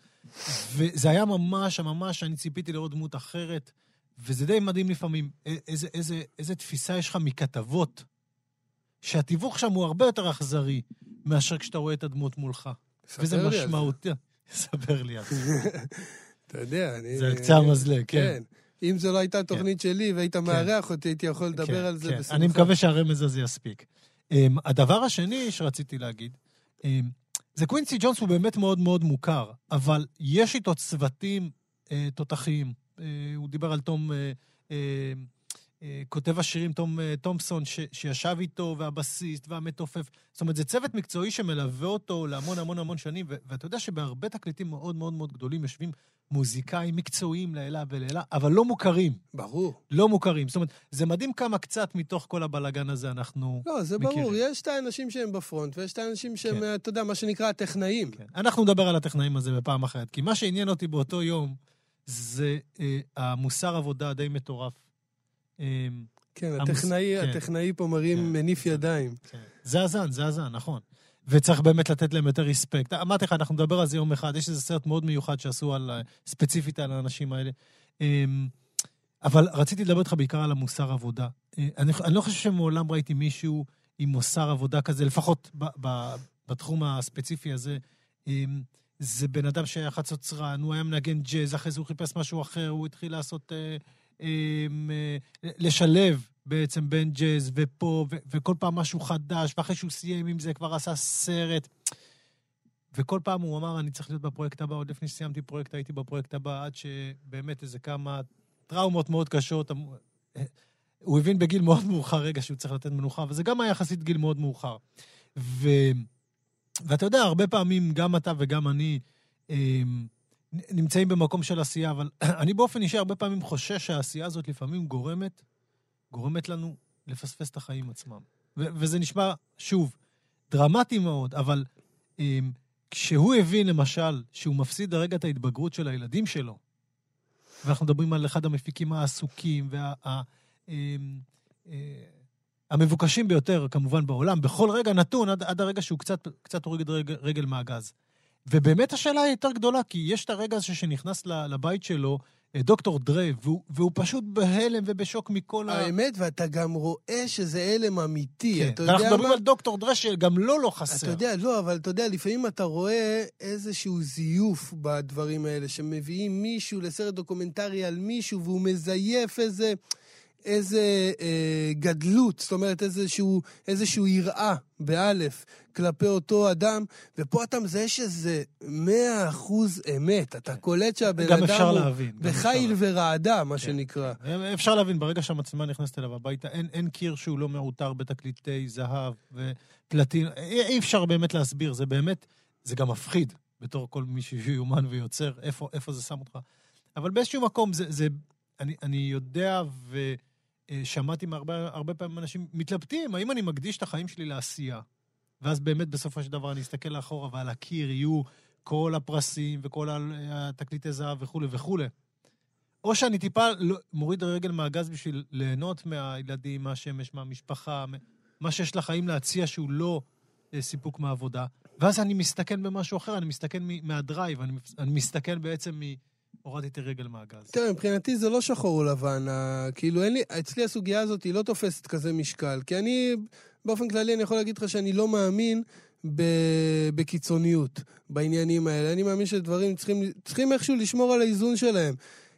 וזה היה ממש, ממש, אני ציפיתי לראות דמות אחרת, וזה די מדהים לפעמים, איזה, איזה, איזה תפיסה יש לך מכתבות, שהתיווך שם הוא הרבה יותר אכזרי מאשר כשאתה רואה את הדמות מולך. וזה. משמעותי. ספר לי על זה. אתה יודע, אני... זה על קצה המזלג, כן. כן. אם זו לא הייתה תוכנית שלי והיית מארח אותי, הייתי יכול לדבר כן, על זה כן. בשמחה. אני מקווה שהרמז הזה יספיק. Um, הדבר השני שרציתי להגיד, um, זה קווינסי ג'ונס הוא באמת מאוד מאוד מוכר, אבל יש איתו צוותים uh, תותחיים. Uh, הוא דיבר על תום, uh, uh, uh, כותב השירים, תום uh, תומפסון, ש, שישב איתו, והבסיסט והמתופף. זאת אומרת, זה צוות מקצועי שמלווה אותו להמון המון המון שנים, ו- ואתה יודע שבהרבה תקליטים מאוד מאוד מאוד גדולים יושבים מוזיקאים מקצועיים לעילה ולעילה, אבל לא מוכרים. ברור. לא מוכרים. זאת אומרת, זה מדהים כמה קצת מתוך כל הבלגן הזה אנחנו... לא, זה מכירים. ברור. יש את האנשים שהם בפרונט, ויש את האנשים שהם, כן. אתה יודע, מה שנקרא הטכנאים. כן. אנחנו נדבר על הטכנאים הזה בפעם אחרת, כי מה שעניין אותי באותו יום זה אה, המוסר עבודה הדי מטורף. אה, כן, המוס- הטכנאי, כן. הטכנאי פה מרים, כן, מניף כן. ידיים. כן. זה הזן, זה הזן, נכון. וצריך באמת לתת להם יותר ריספקט. אמרתי לך, אנחנו נדבר על זה יום אחד, יש איזה סרט מאוד מיוחד שעשו על, אה, ספציפית על האנשים האלה. אמ, אבל רציתי לדבר איתך בעיקר על המוסר עבודה. אה, אני, אני לא חושב שמעולם ראיתי מישהו עם מוסר עבודה כזה, לפחות ב, ב, בתחום הספציפי הזה. אמ, זה בן אדם שהיה חצוצרן, הוא היה מנגן ג'אז, אחרי זה הוא חיפש משהו אחר, הוא התחיל לעשות... אה, אמ, לשלב בעצם בין ג'אז ופופ, ו- וכל פעם משהו חדש, ואחרי שהוא סיים עם זה כבר עשה סרט. וכל פעם הוא אמר, אני צריך להיות בפרויקט הבא, עוד לפני שסיימתי פרויקט, הייתי בפרויקט הבא, עד שבאמת איזה כמה טראומות מאוד קשות. אמ- אה, הוא הבין בגיל מאוד מאוחר רגע שהוא צריך לתת מנוחה, וזה גם היה יחסית גיל מאוד מאוחר. ו... ואתה יודע, הרבה פעמים, גם אתה וגם אני, נ- נמצאים במקום של עשייה, אבל אני באופן אישי הרבה פעמים חושש שהעשייה הזאת לפעמים גורמת, גורמת לנו לפספס את החיים עצמם. וזה נשמע, שוב, דרמטי מאוד, אבל אמ, כשהוא הבין, למשל, שהוא מפסיד הרגע את ההתבגרות של הילדים שלו, ואנחנו מדברים על אחד המפיקים העסוקים וה... ה- אמ, אה, ביותר, כמובן, בעולם, בכל רגע נתון, עד, עד הרגע שהוא קצת, קצת הוריד רגל, רגל מהגז. ובאמת השאלה היא יותר גדולה, כי יש את הרגע הזה שנכנס לבית שלו, דוקטור דרי, והוא, והוא פשוט בהלם ובשוק מכל ה... האמת, ואתה גם רואה שזה הלם אמיתי. כן. אתה יודע מדברים מה? על דוקטור דרי שגם לו לא חסר. אתה יודע, לא, אבל אתה יודע, לפעמים אתה רואה איזשהו זיוף בדברים האלה, שמביאים מישהו לסרט דוקומנטרי על מישהו, והוא מזייף איזה... איזה אה, גדלות, זאת אומרת איזשהו, איזשהו יראה, באלף, כלפי אותו אדם, ופה אתה מזהה שזה מאה אחוז אמת. אתה קולט שהבן אדם אפשר הוא להבין. בחיל. ורעדה, מה כן, שנקרא. כן. אפשר להבין, ברגע שהמצלמה נכנסת אליו הביתה, אין, אין קיר שהוא לא מעוטר בתקליטי זהב ופלטין. אי, אי אפשר באמת להסביר, זה באמת, זה גם מפחיד בתור כל מי שיומן ויוצר, איפה, איפה זה שם אותך. אבל באיזשהו מקום, זה, זה אני, אני יודע ושמעתי מהרבה הרבה פעמים אנשים מתלבטים, האם אני מקדיש את החיים שלי לעשייה? ואז באמת בסופו של דבר אני אסתכל לאחורה ועל הקיר יהיו כל הפרסים וכל התקליטי זהב וכולי וכולי. או שאני טיפה לא- מוריד רגל מהגז בשביל ליהנות מהילדים, מהשמש, מהמשפחה, מה שיש לחיים להציע שהוא לא אה, סיפוק מהעבודה. ואז אני מסתכן במשהו אחר, אני מסתכן מהדרייב, אני, אני מסתכן בעצם. הורדתי רגל מהגז. תראה, מבחינתי זה לא שחור או לבן. כאילו, אין לי, אצלי הסוגיה הזאת היא לא תופסת כזה משקל. כי אני, באופן כללי, אני יכול להגיד לך שאני לא מאמין בקיצוניות בעניינים האלה. אני מאמין שדברים צריכים, צריכים איכשהו לשמור על האיזון שלהם.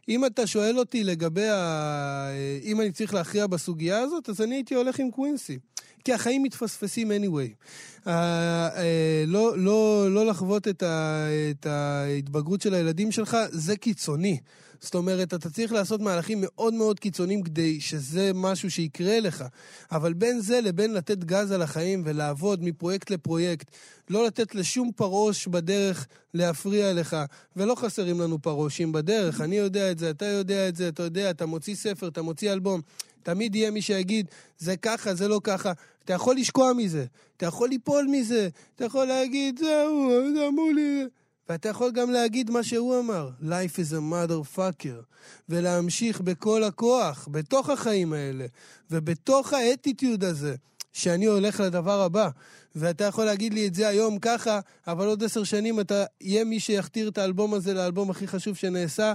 אם אתה שואל אותי לגבי ה... אם אני צריך להכריע בסוגיה הזאת, אז אני הייתי הולך עם קווינסי. כי החיים מתפספסים anyway. אה, אה, לא, לא, לא לחוות את, ה, את ההתבגרות של הילדים שלך, זה קיצוני. זאת אומרת, אתה צריך לעשות מהלכים מאוד מאוד קיצוניים כדי שזה משהו שיקרה לך. אבל בין זה לבין לתת גז על החיים ולעבוד מפרויקט לפרויקט, לא לתת לשום פרוש בדרך להפריע לך, ולא חסרים לנו פרושים בדרך, אני יודע את זה, אתה יודע את זה, אתה יודע, אתה מוציא ספר, אתה מוציא אלבום. תמיד יהיה מי שיגיד, זה ככה, זה לא ככה. אתה יכול לשקוע מזה, אתה יכול ליפול מזה, אתה יכול להגיד, זהו, זה אמרו לי... ואתה יכול גם להגיד מה שהוא אמר, Life is a motherfucker, ולהמשיך בכל הכוח, בתוך החיים האלה, ובתוך האטיטיוד הזה, שאני הולך לדבר הבא. ואתה יכול להגיד לי את זה היום ככה, אבל עוד עשר שנים אתה, יהיה מי שיכתיר את האלבום הזה לאלבום הכי חשוב שנעשה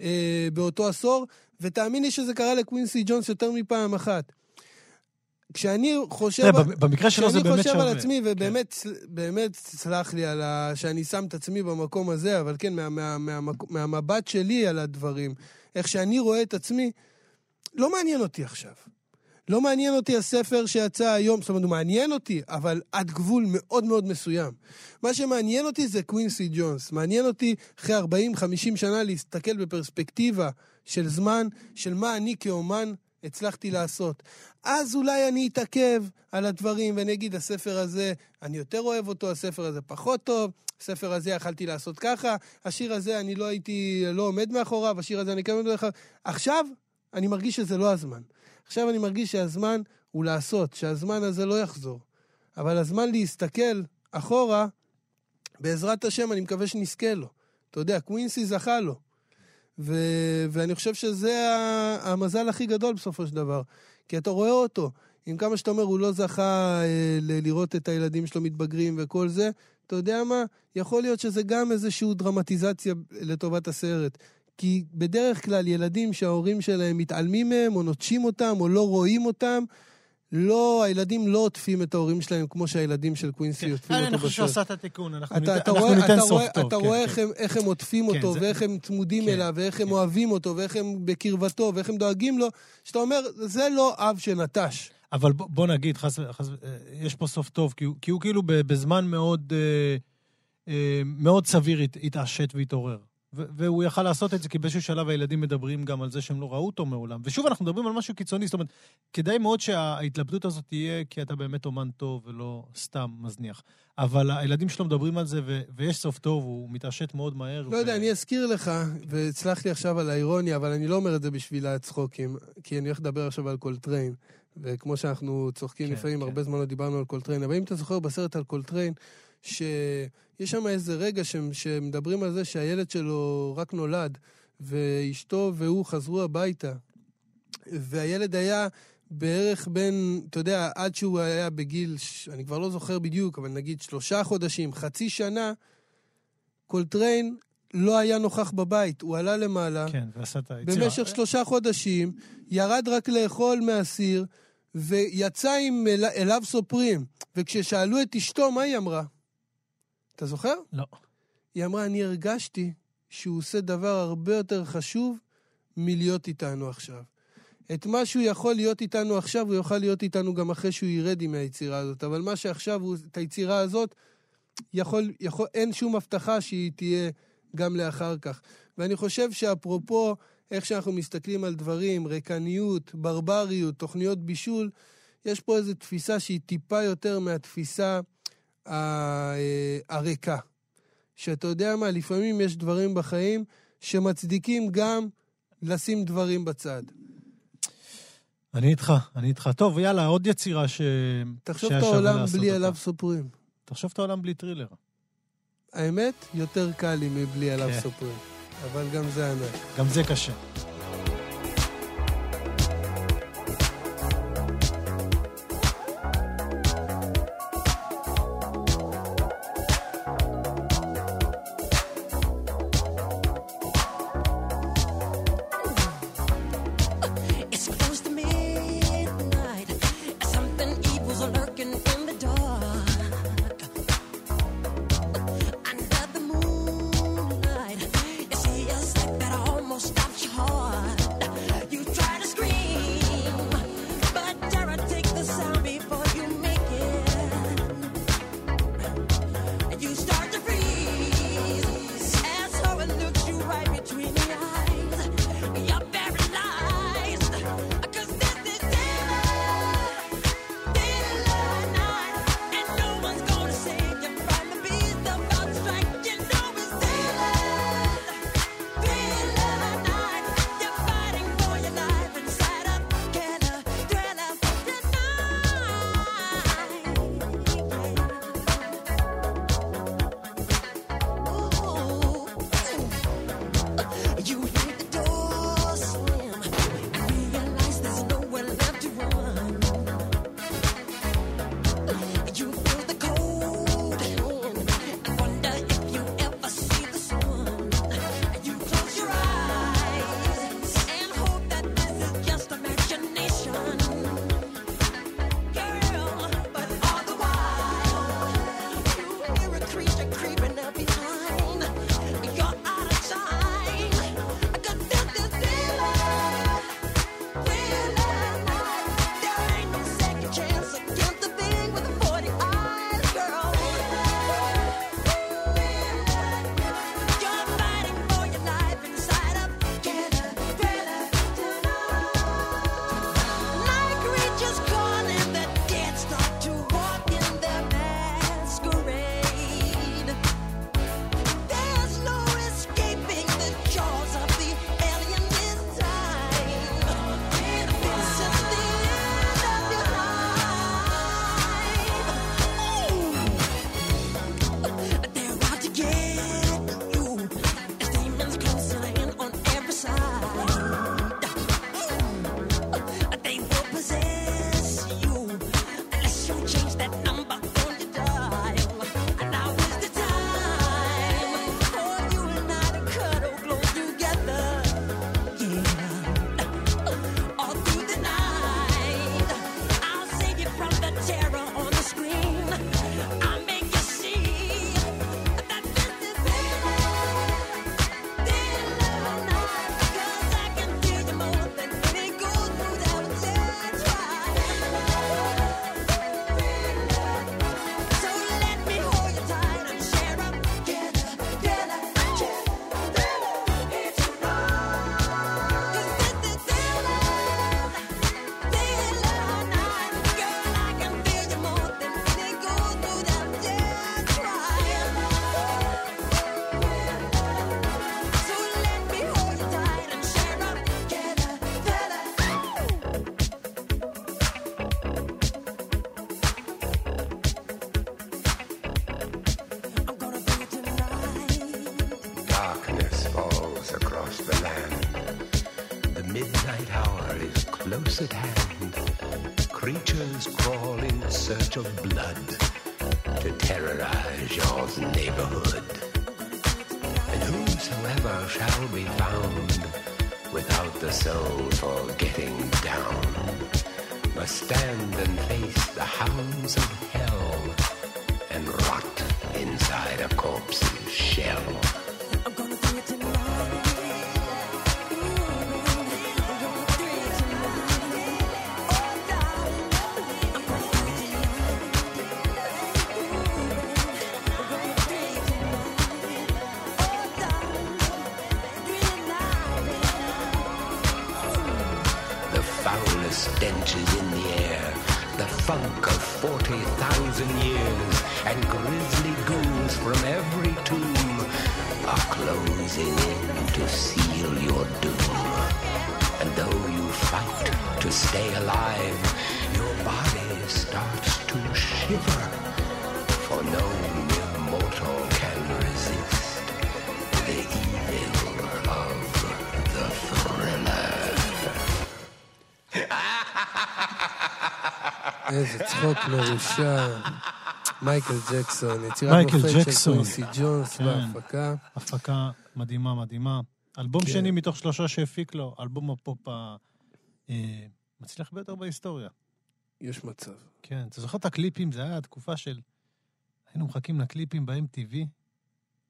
אה, באותו עשור, ותאמין לי שזה קרה לקווינסי ג'ונס יותר מפעם אחת. כשאני חושב... תראה, במ- במקרה שלו זה באמת כשאני שווה. חושב על עצמי, ובאמת, באמת, סלח לי על ה... שאני שם את עצמי במקום הזה, אבל כן, מה, מה, מה, מהמבט שלי על הדברים, איך שאני רואה את עצמי, לא מעניין אותי עכשיו. לא מעניין אותי הספר שיצא היום, זאת אומרת, הוא מעניין אותי, אבל עד גבול מאוד מאוד מסוים. מה שמעניין אותי זה קווינסי ג'ונס. מעניין אותי אחרי 40-50 שנה להסתכל בפרספקטיבה של זמן, של מה אני כאומן הצלחתי לעשות. אז אולי אני אתעכב על הדברים ואני אגיד, הספר הזה, אני יותר אוהב אותו, הספר הזה פחות טוב, הספר הזה יכלתי לעשות ככה, השיר הזה אני לא הייתי, לא עומד מאחוריו, השיר הזה אני כן עומד מאחוריו. עכשיו, אני מרגיש שזה לא הזמן. עכשיו אני מרגיש שהזמן הוא לעשות, שהזמן הזה לא יחזור. אבל הזמן להסתכל אחורה, בעזרת השם, אני מקווה שנזכה לו. אתה יודע, קווינסי זכה לו. ו- ואני חושב שזה המזל הכי גדול בסופו של דבר. כי אתה רואה אותו, עם כמה שאתה אומר, הוא לא זכה אה, ל- לראות את הילדים שלו מתבגרים וכל זה, אתה יודע מה? יכול להיות שזה גם איזושהי דרמטיזציה לטובת הסרט. כי בדרך כלל ילדים שההורים שלהם מתעלמים מהם, או נוטשים אותם, או לא רואים אותם, לא, הילדים לא עוטפים את ההורים שלהם כמו שהילדים של קווינסי עוטפים אני אותו חושב שהוא בסרט. עשה את התיקון, אנחנו ניתן- סוף טוב. אתה כן, רואה כן. איך, הם, עוטפים כן, אותו, ואיך הם צמודים כן, אליו, ואיך הם כן. אוהבים אותו, ואיך הם בקרבתו, ואיך הם דואגים לו, שאתה אומר, זה לא אב שנטש. אבל בוא, נגיד, חס, אה, יש פה סוף טוב, כי הוא, כאילו בזמן מאוד, אה, אה, סביר הת, התעשת והתעורר. והוא יכל לעשות את זה, כי באיזשהו שלב הילדים מדברים גם על זה שהם לא ראו אותו מעולם. ושוב, אנחנו מדברים על משהו קיצוני, זאת אומרת, כדאי מאוד שההתלבטות הזאת תהיה כי אתה באמת אומן טוב ולא סתם מזניח. אבל הילדים שלו מדברים על זה, ו- ויש סוף טוב, הוא מתעשת מאוד מהר. לא ו- יודע, אני אזכיר לך, וסלח לי עכשיו על האירוניה, אבל אני לא אומר את זה בשביל הצחוקים, כי אני הולך לדבר עכשיו על קולטריין, וכמו שאנחנו צוחקים כן, לפעמים, כן. הרבה זמן לא דיברנו על קולטריין, אבל אם אתה זוכר בסרט על קולטריין, שיש שם איזה רגע שהם- שמדברים על זה שהילד שלו רק נולד, ואשתו והוא חזרו הביתה, והילד היה בערך בין, אתה יודע, עד שהוא היה בגיל, ש- אני כבר לא זוכר בדיוק, אבל נגיד שלושה חודשים, חצי שנה, קולטריין לא היה נוכח בבית, הוא עלה למעלה, כן, ועשה את היצירה. במשך שלושה חודשים, ירד רק לאכול מהסיר, ויצא עם A, A Love Supreme. וכששאלו את אשתו, מה היא אמרה? אתה זוכר? לא. היא אמרה, אני הרגשתי שהוא עושה דבר הרבה יותר חשוב מלהיות איתנו עכשיו. את מה שהוא יכול להיות איתנו עכשיו, הוא יוכל להיות איתנו גם אחרי שהוא ירד עם היצירה הזאת. אבל מה שעכשיו, הוא, את היצירה הזאת, יכול, יכול, אין שום הבטחה שהיא תהיה גם לאחר כך. ואני חושב שאפרופו איך שאנחנו מסתכלים על דברים, ריקניות, ברבריות, תוכניות בישול, יש פה איזו תפיסה שהיא טיפה יותר מהתפיסה הריקה. שאתה יודע מה, לפעמים יש דברים בחיים שמצדיקים גם לשים דברים בצד. אני איתך, אני איתך. טוב, יאללה, עוד יצירה ש... תחשוב את העולם בלי אותה. עליו סופרים. תחשוב את העולם בלי טרילר. האמת, יותר קל לי מבלי עליו כן. סופרים. אבל גם זה האמת. גם זה קשה. Search of blood to terrorize your neighborhood. And whosoever shall be found without the soul for getting down must stand and face the hounds of hell מרושע. מייקל ג'קסון, יצירת מופת של. קווינסי ג'ונס כן. בהפקה. הפקה מדהימה, מדהימה. אלבום כן. שני מתוך שלושה שהפיק לו, אלבום הפופ המצליח ביותר בהיסטוריה. יש מצב. כן, אתה זוכר את הקליפים? זה היה התקופה של... היינו מחכים לקליפים ב-MTV,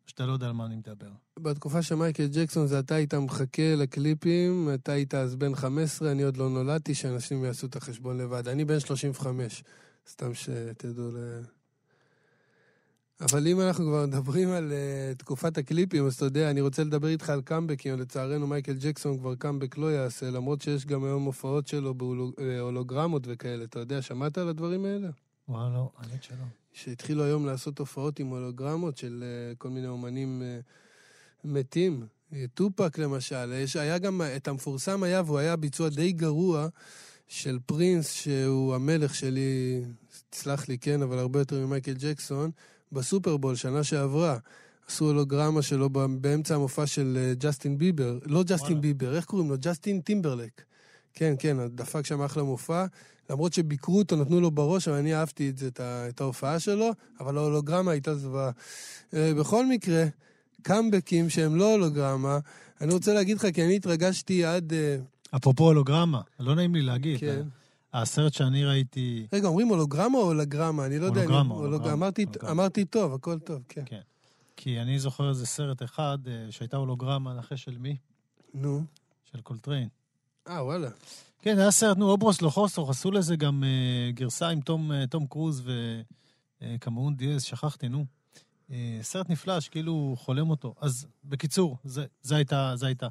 שאתה לא יודע על מה אני מדבר. בתקופה של מייקל ג'קסון זה אתה היית מחכה לקליפים, אתה היית אז בן 15, אני עוד לא נולדתי, שאנשים יעשו את החשבון לבד. אני בן 35, סתם שתדעו ל... אבל אם אנחנו כבר מדברים על uh, תקופת הקליפים, אז אתה יודע, אני רוצה לדבר איתך על קאמבקים, לצערנו מייקל ג'קסון כבר קאמבק לא יעשה, למרות שיש גם היום הופעות שלו בהולוגרמות וכאלה. אתה יודע, שמעת על הדברים האלה? וואלה, לא, האמת שלא. שהתחילו היום לעשות הופעות עם הולוגרמות של uh, כל מיני אומנים uh, מתים. אה, טופק למשל, יש, היה גם, את המפורסם היה, והוא היה ביצוע די גרוע, של פרינס, שהוא המלך שלי, תסלח לי, כן, אבל הרבה יותר ממייקל ג'קסון, בסופרבול, שנה שעברה. עשו הולוגרמה שלו באמצע המופע של אה, ג'סטין ביבר. לא ג'סטין. ביבר, איך קוראים לו? ג'סטין טימברלק. כן, כן, דפק שם אחלה מופע. למרות שביקרו אותו, נתנו לו בראש, אבל אני אהבתי את, זה, את, את ההופעה שלו, אבל ההולוגרמה הייתה זוועה. אה, בכל מקרה, קאמבקים שהם לא הולוגרמה, אני רוצה להגיד לך, כי אני התרגשתי עד... אה, אפרופו הולוגרמה, לא נעים לי להגיד. כן. הסרט שאני ראיתי, רגע, אומרים הולוגרמה או הולוגרמה? אני לא יודע. הולוגרמה, הולוג- הולוגרמה, אמרתי- טוב, הכל טוב, כן. כן. כי אני זוכר איזה סרט אחד אה, שהייתה הולוגרמה, נחש של מי? נו. של קולטריין. אה, וואלה. כן, היה סרט, נו, אוברוס לא חוסוך, עשו לזה גם אה, גרסה עם תום, אה, תום קרוז וקמרון דיאז, שכחתי, נו. אה, סרט נפלא, שכאילו חולם אותו. אז בקיצור, זה, זה הייתה, זה הייתה.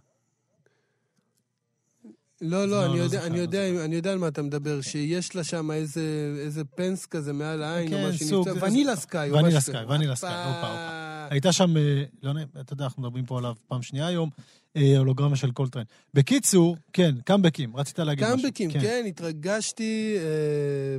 לא, לא, לא, אני לא יודע, אני לא יודע, אני יודע על מה אתה מדבר, שיש לה שם איזה איזה פנס כזה מעל העין, או כן, מה סוג, שנקרא, זה- Vanilla Sky, או ונילה משהו Sky. Vanilla Sky, הופה. הופה. הייתה שם, אה, לא נעים, אתה יודע, אנחנו מדברים פה עליו פעם שנייה היום, אה, הולוגרמה של קולטריין. בקיצור, כן, קאמבקים, רצית להגיד משהו. קאמבקים, כן, התרגשתי אה,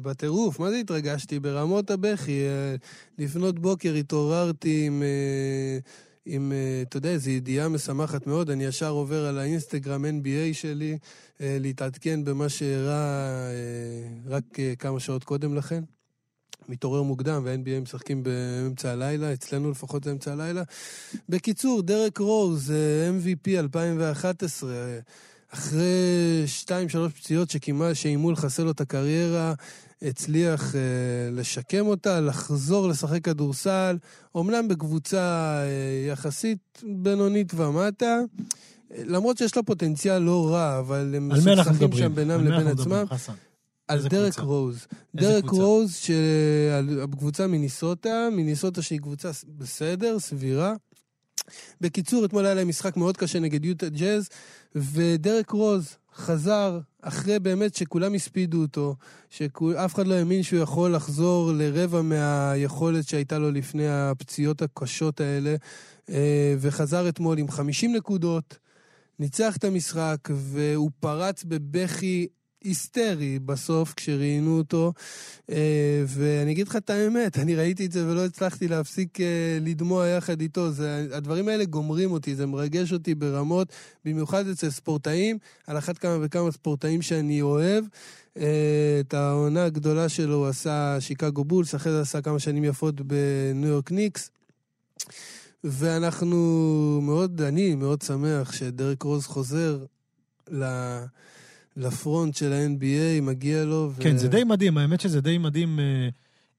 בטירוף. מה זה התרגשתי? ברמות הבכי. אה, לפנות בוקר התעוררתי עם, אה, עם אה, אתה יודע, איזו ידיעה משמחת מאוד. אני ישר עובר על האינסטגרם NBA שלי, אה, להתעדכן במה שאירע אה, רק כמה שעות קודם לכן. מתעורר מוקדם, וה-NBA משחקים באמצע הלילה, אצלנו לפחות זה אמצע הלילה. בקיצור, דרק רוז, MVP 2011, אה, אחרי שתיים, שלוש פציעות שכמעט שאיימו לחסל לו את הקריירה, הצליח אה, לשקם אותה, לחזור לשחק כדורסל, אומנם בקבוצה אה, יחסית בינונית ומטה, למרות שיש לה פוטנציאל לא רע, אבל הם מסוכסכים? שם בינם לבין עצמם. על דרק קבוצה? רוז. דרק קבוצה? רוז, שהקבוצה מיניסוטה, מיניסוטה שהיא קבוצה בסדר, סבירה. בקיצור, אתמול היה להם משחק מאוד קשה נגד יוטה ג'אז, ודרק רוז חזר אחרי באמת שכולם הספידו אותו, שאף אחד לא האמין שהוא יכול לחזור לרבע מהיכולת שהייתה לו לפני הפציעות הקשות האלה, אה, וחזר אתמול עם 50 נקודות, ניצח את המשחק, והוא פרץ בבכי היסטרי בסוף כשראיינו אותו, אה, ואני אגיד לך את האמת, אני ראיתי את זה ולא הצלחתי להפסיק אה, לדמוע יחד איתו. זה, הדברים האלה גומרים אותי, זה מרגש אותי ברמות, במיוחד אצל ספורטאים, על אחת כמה וכמה ספורטאים שאני אוהב. אה, את העונה הגדולה שלו הוא עשה שיקגו בולס, אחרי זה עשה כמה שנים יפות בניו יורק ניקס. ואנחנו מאוד, אני מאוד שמח שדרק רוז חוזר ל, לפרונט של ה-NBA, מגיע לו. ו... כן, זה די מדהים, האמת שזה די מדהים. אה,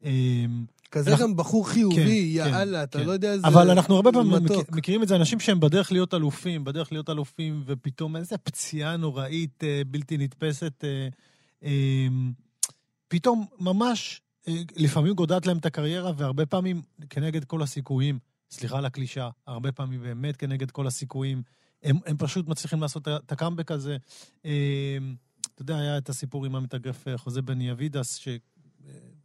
אה, כזה אנחנו- גם בחור חיובי, כן, כן, יאללה, אתה כן. לא יודע איזה... אבל אנחנו הרבה פעמים מתוק. מכיר- מכירים את זה, אנשים שהם בדרך להיות אלופים, בדרך להיות אלופים, ופתאום איזה פציעה נוראית, אה, בלתי נתפסת. אה, אה, פתאום ממש, אה, לפעמים גודעת להם את הקריירה, והרבה פעמים כנגד כל הסיכויים, סליחה על הקלישה, הרבה פעמים באמת כנגד כל הסיכויים, הם, הם פשוט מצליחים לעשות את הקאמבק הזה. אה, אתה יודע, היה את הסיפור עם המתאגרף אה, חוזה בני אבידס,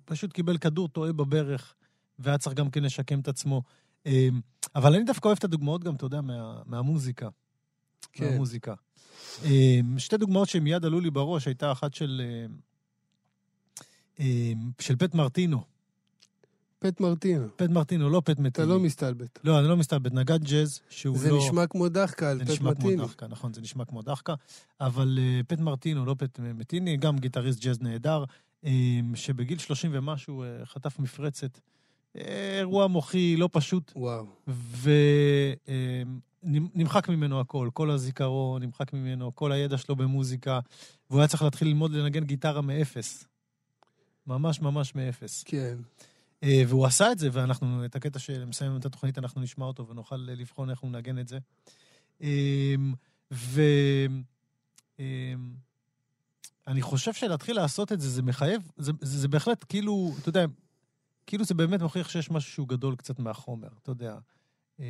שפשוט קיבל כדור טועה בברך, והיה צריך גם כן לשקם את עצמו. אה, אבל אני דווקא אוהב את הדוגמאות גם, אתה יודע, מה, מהמוזיקה. כן. מהמוזיקה. אה, שתי דוגמאות שמיד עלו לי בראש, הייתה אחת של, אה, אה, של פט מרטינו. פט מרטינו. פט מרטינו, לא פט אתה מטיני. לא מסתלבט. לא, אני לא מסתלבט, נגן ג'אז, שהוא זה לא... נשמע כמו דחקה על זה פט נשמע כמו מרטיני. דחקה, נכון, זה נשמע כמו דחקה. אבל uh, פט מרטינו, לא פט מטיני, גם גיטריסט ג'אז נהדר, um, שבגיל 30 ומשהו uh, חטף מפרצת. אירוע מוחי לא פשוט, וואו. ונמחק ממנו הכל, כל הזיכרון, נמחק ממנו, כל הידע שלו במוזיקה, והוא היה צריך להתחיל ללמוד לנגן גיטרה מאפס. ממש ממש מאפס. כן. אה, והוא עשה את זה, ואנחנו, את הקטע שמסיים את התוכנית, אנחנו נשמע אותו ונוכל אה, לבחון איך הוא מנגן את זה. אמ, ו... אמ, אני חושב שלהתחיל לעשות את זה, זה מחייב, זה, זה, זה בהחלט כאילו, אתה יודע, כאילו זה באמת מוכיח שיש משהו שהוא גדול קצת מהחומר, אתה יודע. אמ,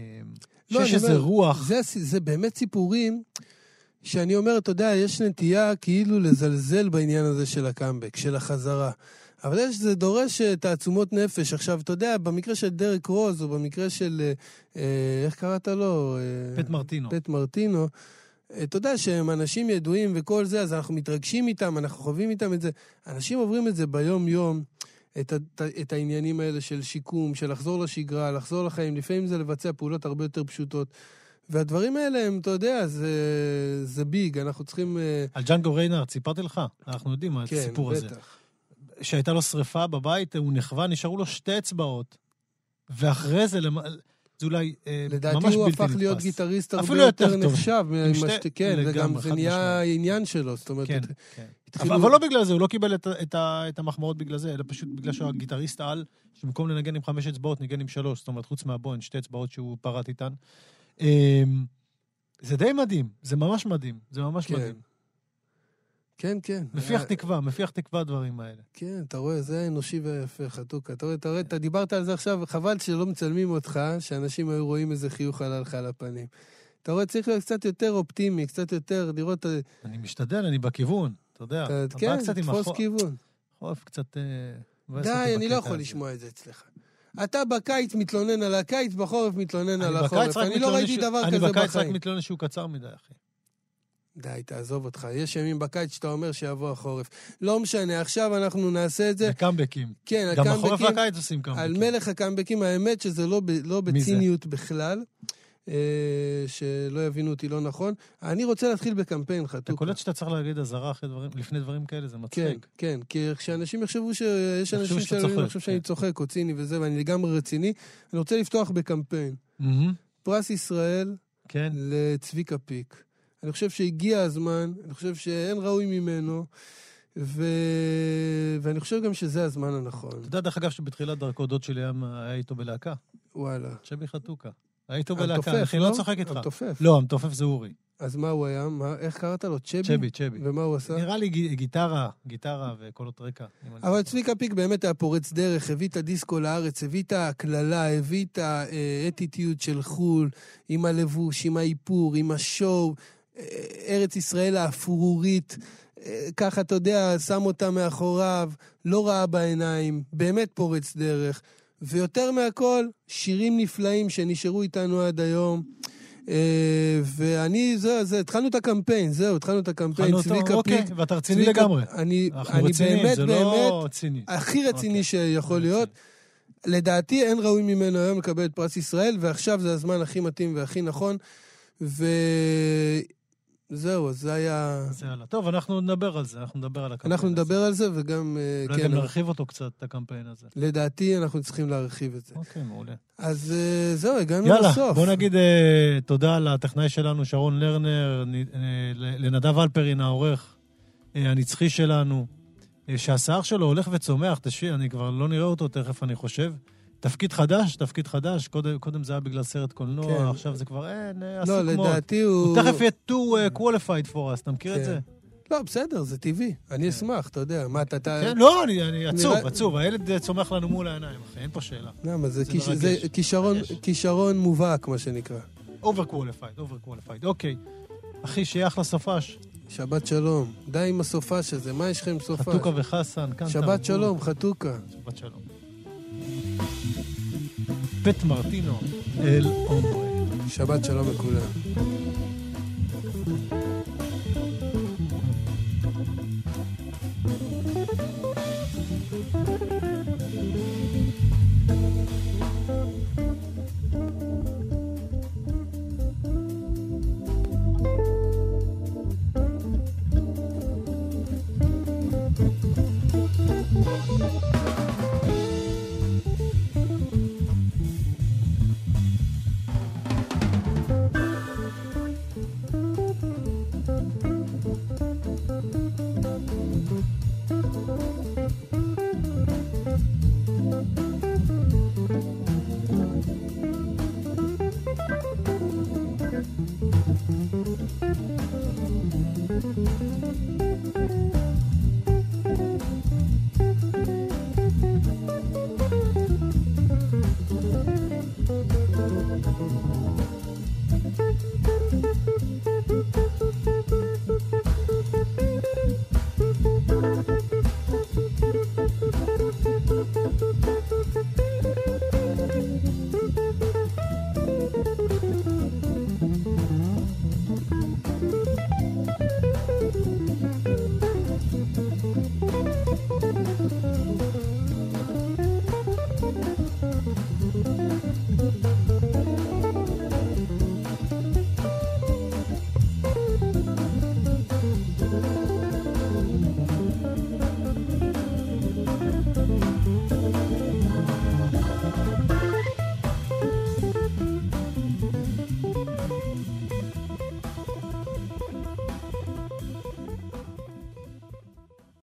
לא, שיש איזה אומר, רוח. זה, זה באמת סיפורים שאני אומר, אתה יודע, יש נטייה כאילו לזלזל בעניין הזה של הקאמבק, של החזרה. אבל יש, זה דורש אה, תעצומות נפש. עכשיו, אתה יודע, במקרה של דרק רוז, או במקרה של, אה, אה, איך קראת לו? אה, פט מרטינו. פט מרטינו, אה, אתה יודע שהם אנשים ידועים וכל זה, אז אנחנו מתרגשים איתם, אנחנו חווים איתם את זה. אנשים עוברים את זה ביום-יום, את, ה- את העניינים האלה של שיקום, של לחזור לשגרה, לחזור לחיים. לפעמים זה לבצע פעולות הרבה יותר פשוטות. והדברים האלה הם, אתה יודע, זה, זה ביג, אנחנו צריכים... על ג'אנגו ריינארד, סיפרתי לך? אנחנו יודעים מה את כן, הסיפור הזה. שהייתה לו שריפה בבית, הוא נכווה, נשארו לו שתי אצבעות. ואחרי זה, זה אולי אה, ממש בלתי נתפס. לדעתי הוא הפך להיות גיטריסט הרבה אפילו יותר יותר טוב. נחשב. עם ממה שתי- שת- כן, לגמרי, זה חד נהיה משמעית. עניין שלו, זאת אומרת... כן, הת- כן. התחילו- אבל, אבל לא בגלל זה, הוא לא קיבל את, את, את המחמאות בגלל זה, אלא פשוט בגלל שהוא הגיטריסט על, שבמקום לנגן עם חמש אצבעות, ניגן עם שלוש, זאת אומרת, חוץ מהבוין, שתי אצבעות שהוא פרט איתן. אמ, זה די מדהים, זה ממש מדהים, זה ממש כן. מדהים. כן, כן. מפיח אה, תקווה, מפיח תקווה הדברים האלה. כן, אתה רואה, זה אנושי ויפה, חתוכה. אתה רואה, אתה רואה, אתה דיברת על זה עכשיו, חבל שלא מצלמים אותך, שאנשים היו רואים איזה חיוך עלה לך על הפנים. אתה רואה, צריך להיות קצת יותר אופטימי, קצת יותר לראות... אה, אני משתדל, אני בכיוון, אתה יודע. אתה- כן, תפוס כיוון. חורף קצת... אה, די, אני לא יכול. לשמוע את זה אצלך. אתה בקיץ מתלונן על הקיץ, בחורף מתלונן על אני החורף. אני לא ראיתי דבר אני כזה בקיץ רק בחיים. מתלונן שהוא קצר מדי, אחי. די, תעזוב אותך. יש ימים בקיץ שאתה אומר שיבוא החורף. לא משנה, עכשיו אנחנו נעשה את זה. קאמבקים. כן, גם בחורף הקאמבקים... והקיץ עושים קאמבקים. על מלך הקאמבקים, האמת שזה לא, לא? בציניות בכלל, אה, שלא יבינו אותי לא נכון. אני רוצה להתחיל בקמפיין, אתה חתוכה. קולט שאתה צריך להגיד אזהרה אחרי דברים, לפני דברים כאלה, זה כן, מצחיק. כן, כי כשאנשים יחשבו שיש אנשים שאני חושב שאני כן. צוחק או ציני וזה, ואני לגמרי רציני, אני רוצה לפתוח בקמפיין. מהמם, פרס ישראל כן. לצביקה פיק. אני חושב שהגיע הזמן, אני חושב שאין ראוי ממנו, ו... ואני חושב גם שזה הזמן הנכון. אתה יודע, דרך אגב, שבתחילת דרכו דוד שלי היה איתו בלהקה, וואלה. צ'בי חתוקה. היה איתו בלהקה, המתופף, אני לא צוחק איתך. המתופף. לא, המתופף זה אורי. אז מה הוא היה? מה, איך קראת לו? צ'בי? צ'בי, צ'בי. ומה הוא עשה? נראה לי ג- גיטרה, גיטרה וקולות רקע. אבל. צביקה פיק באמת היה פורץ דרך, הביא את הדיסקו לארץ, הביא את ההקללה, הביא את האטיטיוד של חו"ל, עם הלבוש, עם האיפור, עם השואו, אה, ארץ ישראל האפרורית, ככה, אתה יודע, שם אותה מאחוריו, לא ראה בעיניים, באמת פורץ דרך. ויותר מהכל, שירים נפלאים שנשארו איתנו עד היום. אה, ואני, זהו, זה, התחלנו את הקמפיין, זהו, התחלנו את הקמפיין. התחלנו אותו, אוקיי, ואתה רציני לגמרי. אני, אני רציניים, באמת, זה באמת, לא ציני. הכי רציני אוקיי. שיכול להיות. לדעתי אין ראוי ממנו היום לקבל את פרס ישראל, ועכשיו זה הזמן הכי מתאים והכי נכון. וזהו, אז זה היה... אז יאללה. טוב, אנחנו נדבר על זה, אנחנו נדבר על הקמפיין אנחנו הזה. נדבר על זה, וגם, אה, אולי כן, גם נרחיב אותו קצת, את הקמפיין הזה. לדעתי אנחנו צריכים להרחיב את זה. אוקיי, מעולה. אז אה, זהו, הגענו יאללה, לסוף. בוא נגיד אה, תודה לטכנאי שלנו, שרון לרנר, לנדב אלפרין, העורך הנצחי שלנו, שהשיער שלו הולך וצומח, תשמעי, אני כבר לא נראה אותו תכף, אני חושב. תפקיד חדש, תפקיד חדש, קודם, קודם זה היה בגלל סרט קולנוע, כן. עכשיו זה כבר אין, אה, לא, עסוק מאוד. לדעתי הוא... הוא תכף יהיה too uh, qualified for us, אתה מכיר את כן. זה? לא, בסדר, זה טבעי. אני אשמח, אתה יודע. מה, אתה... אתה- כן, לא, אני, אני עצוב, נראה- עצוב, הילד אה, צומח לנו מול העיניים, אחי, אין פה שאלה. למה? זה זה כיש-. זה כישרון-. כישרון מובהק, מה שנקרא. over qualified, over qualified, אוקיי. אחי, שיהיה אחלה סופש. שבת שלום. די עם הסופש הזה, מה יש לך עם סופש? חתוקה וחסן, כאן שבת. שלום, חתוקה. שבת שלום. פט מרטינו, אל אומברה. שבת שלום לכולם.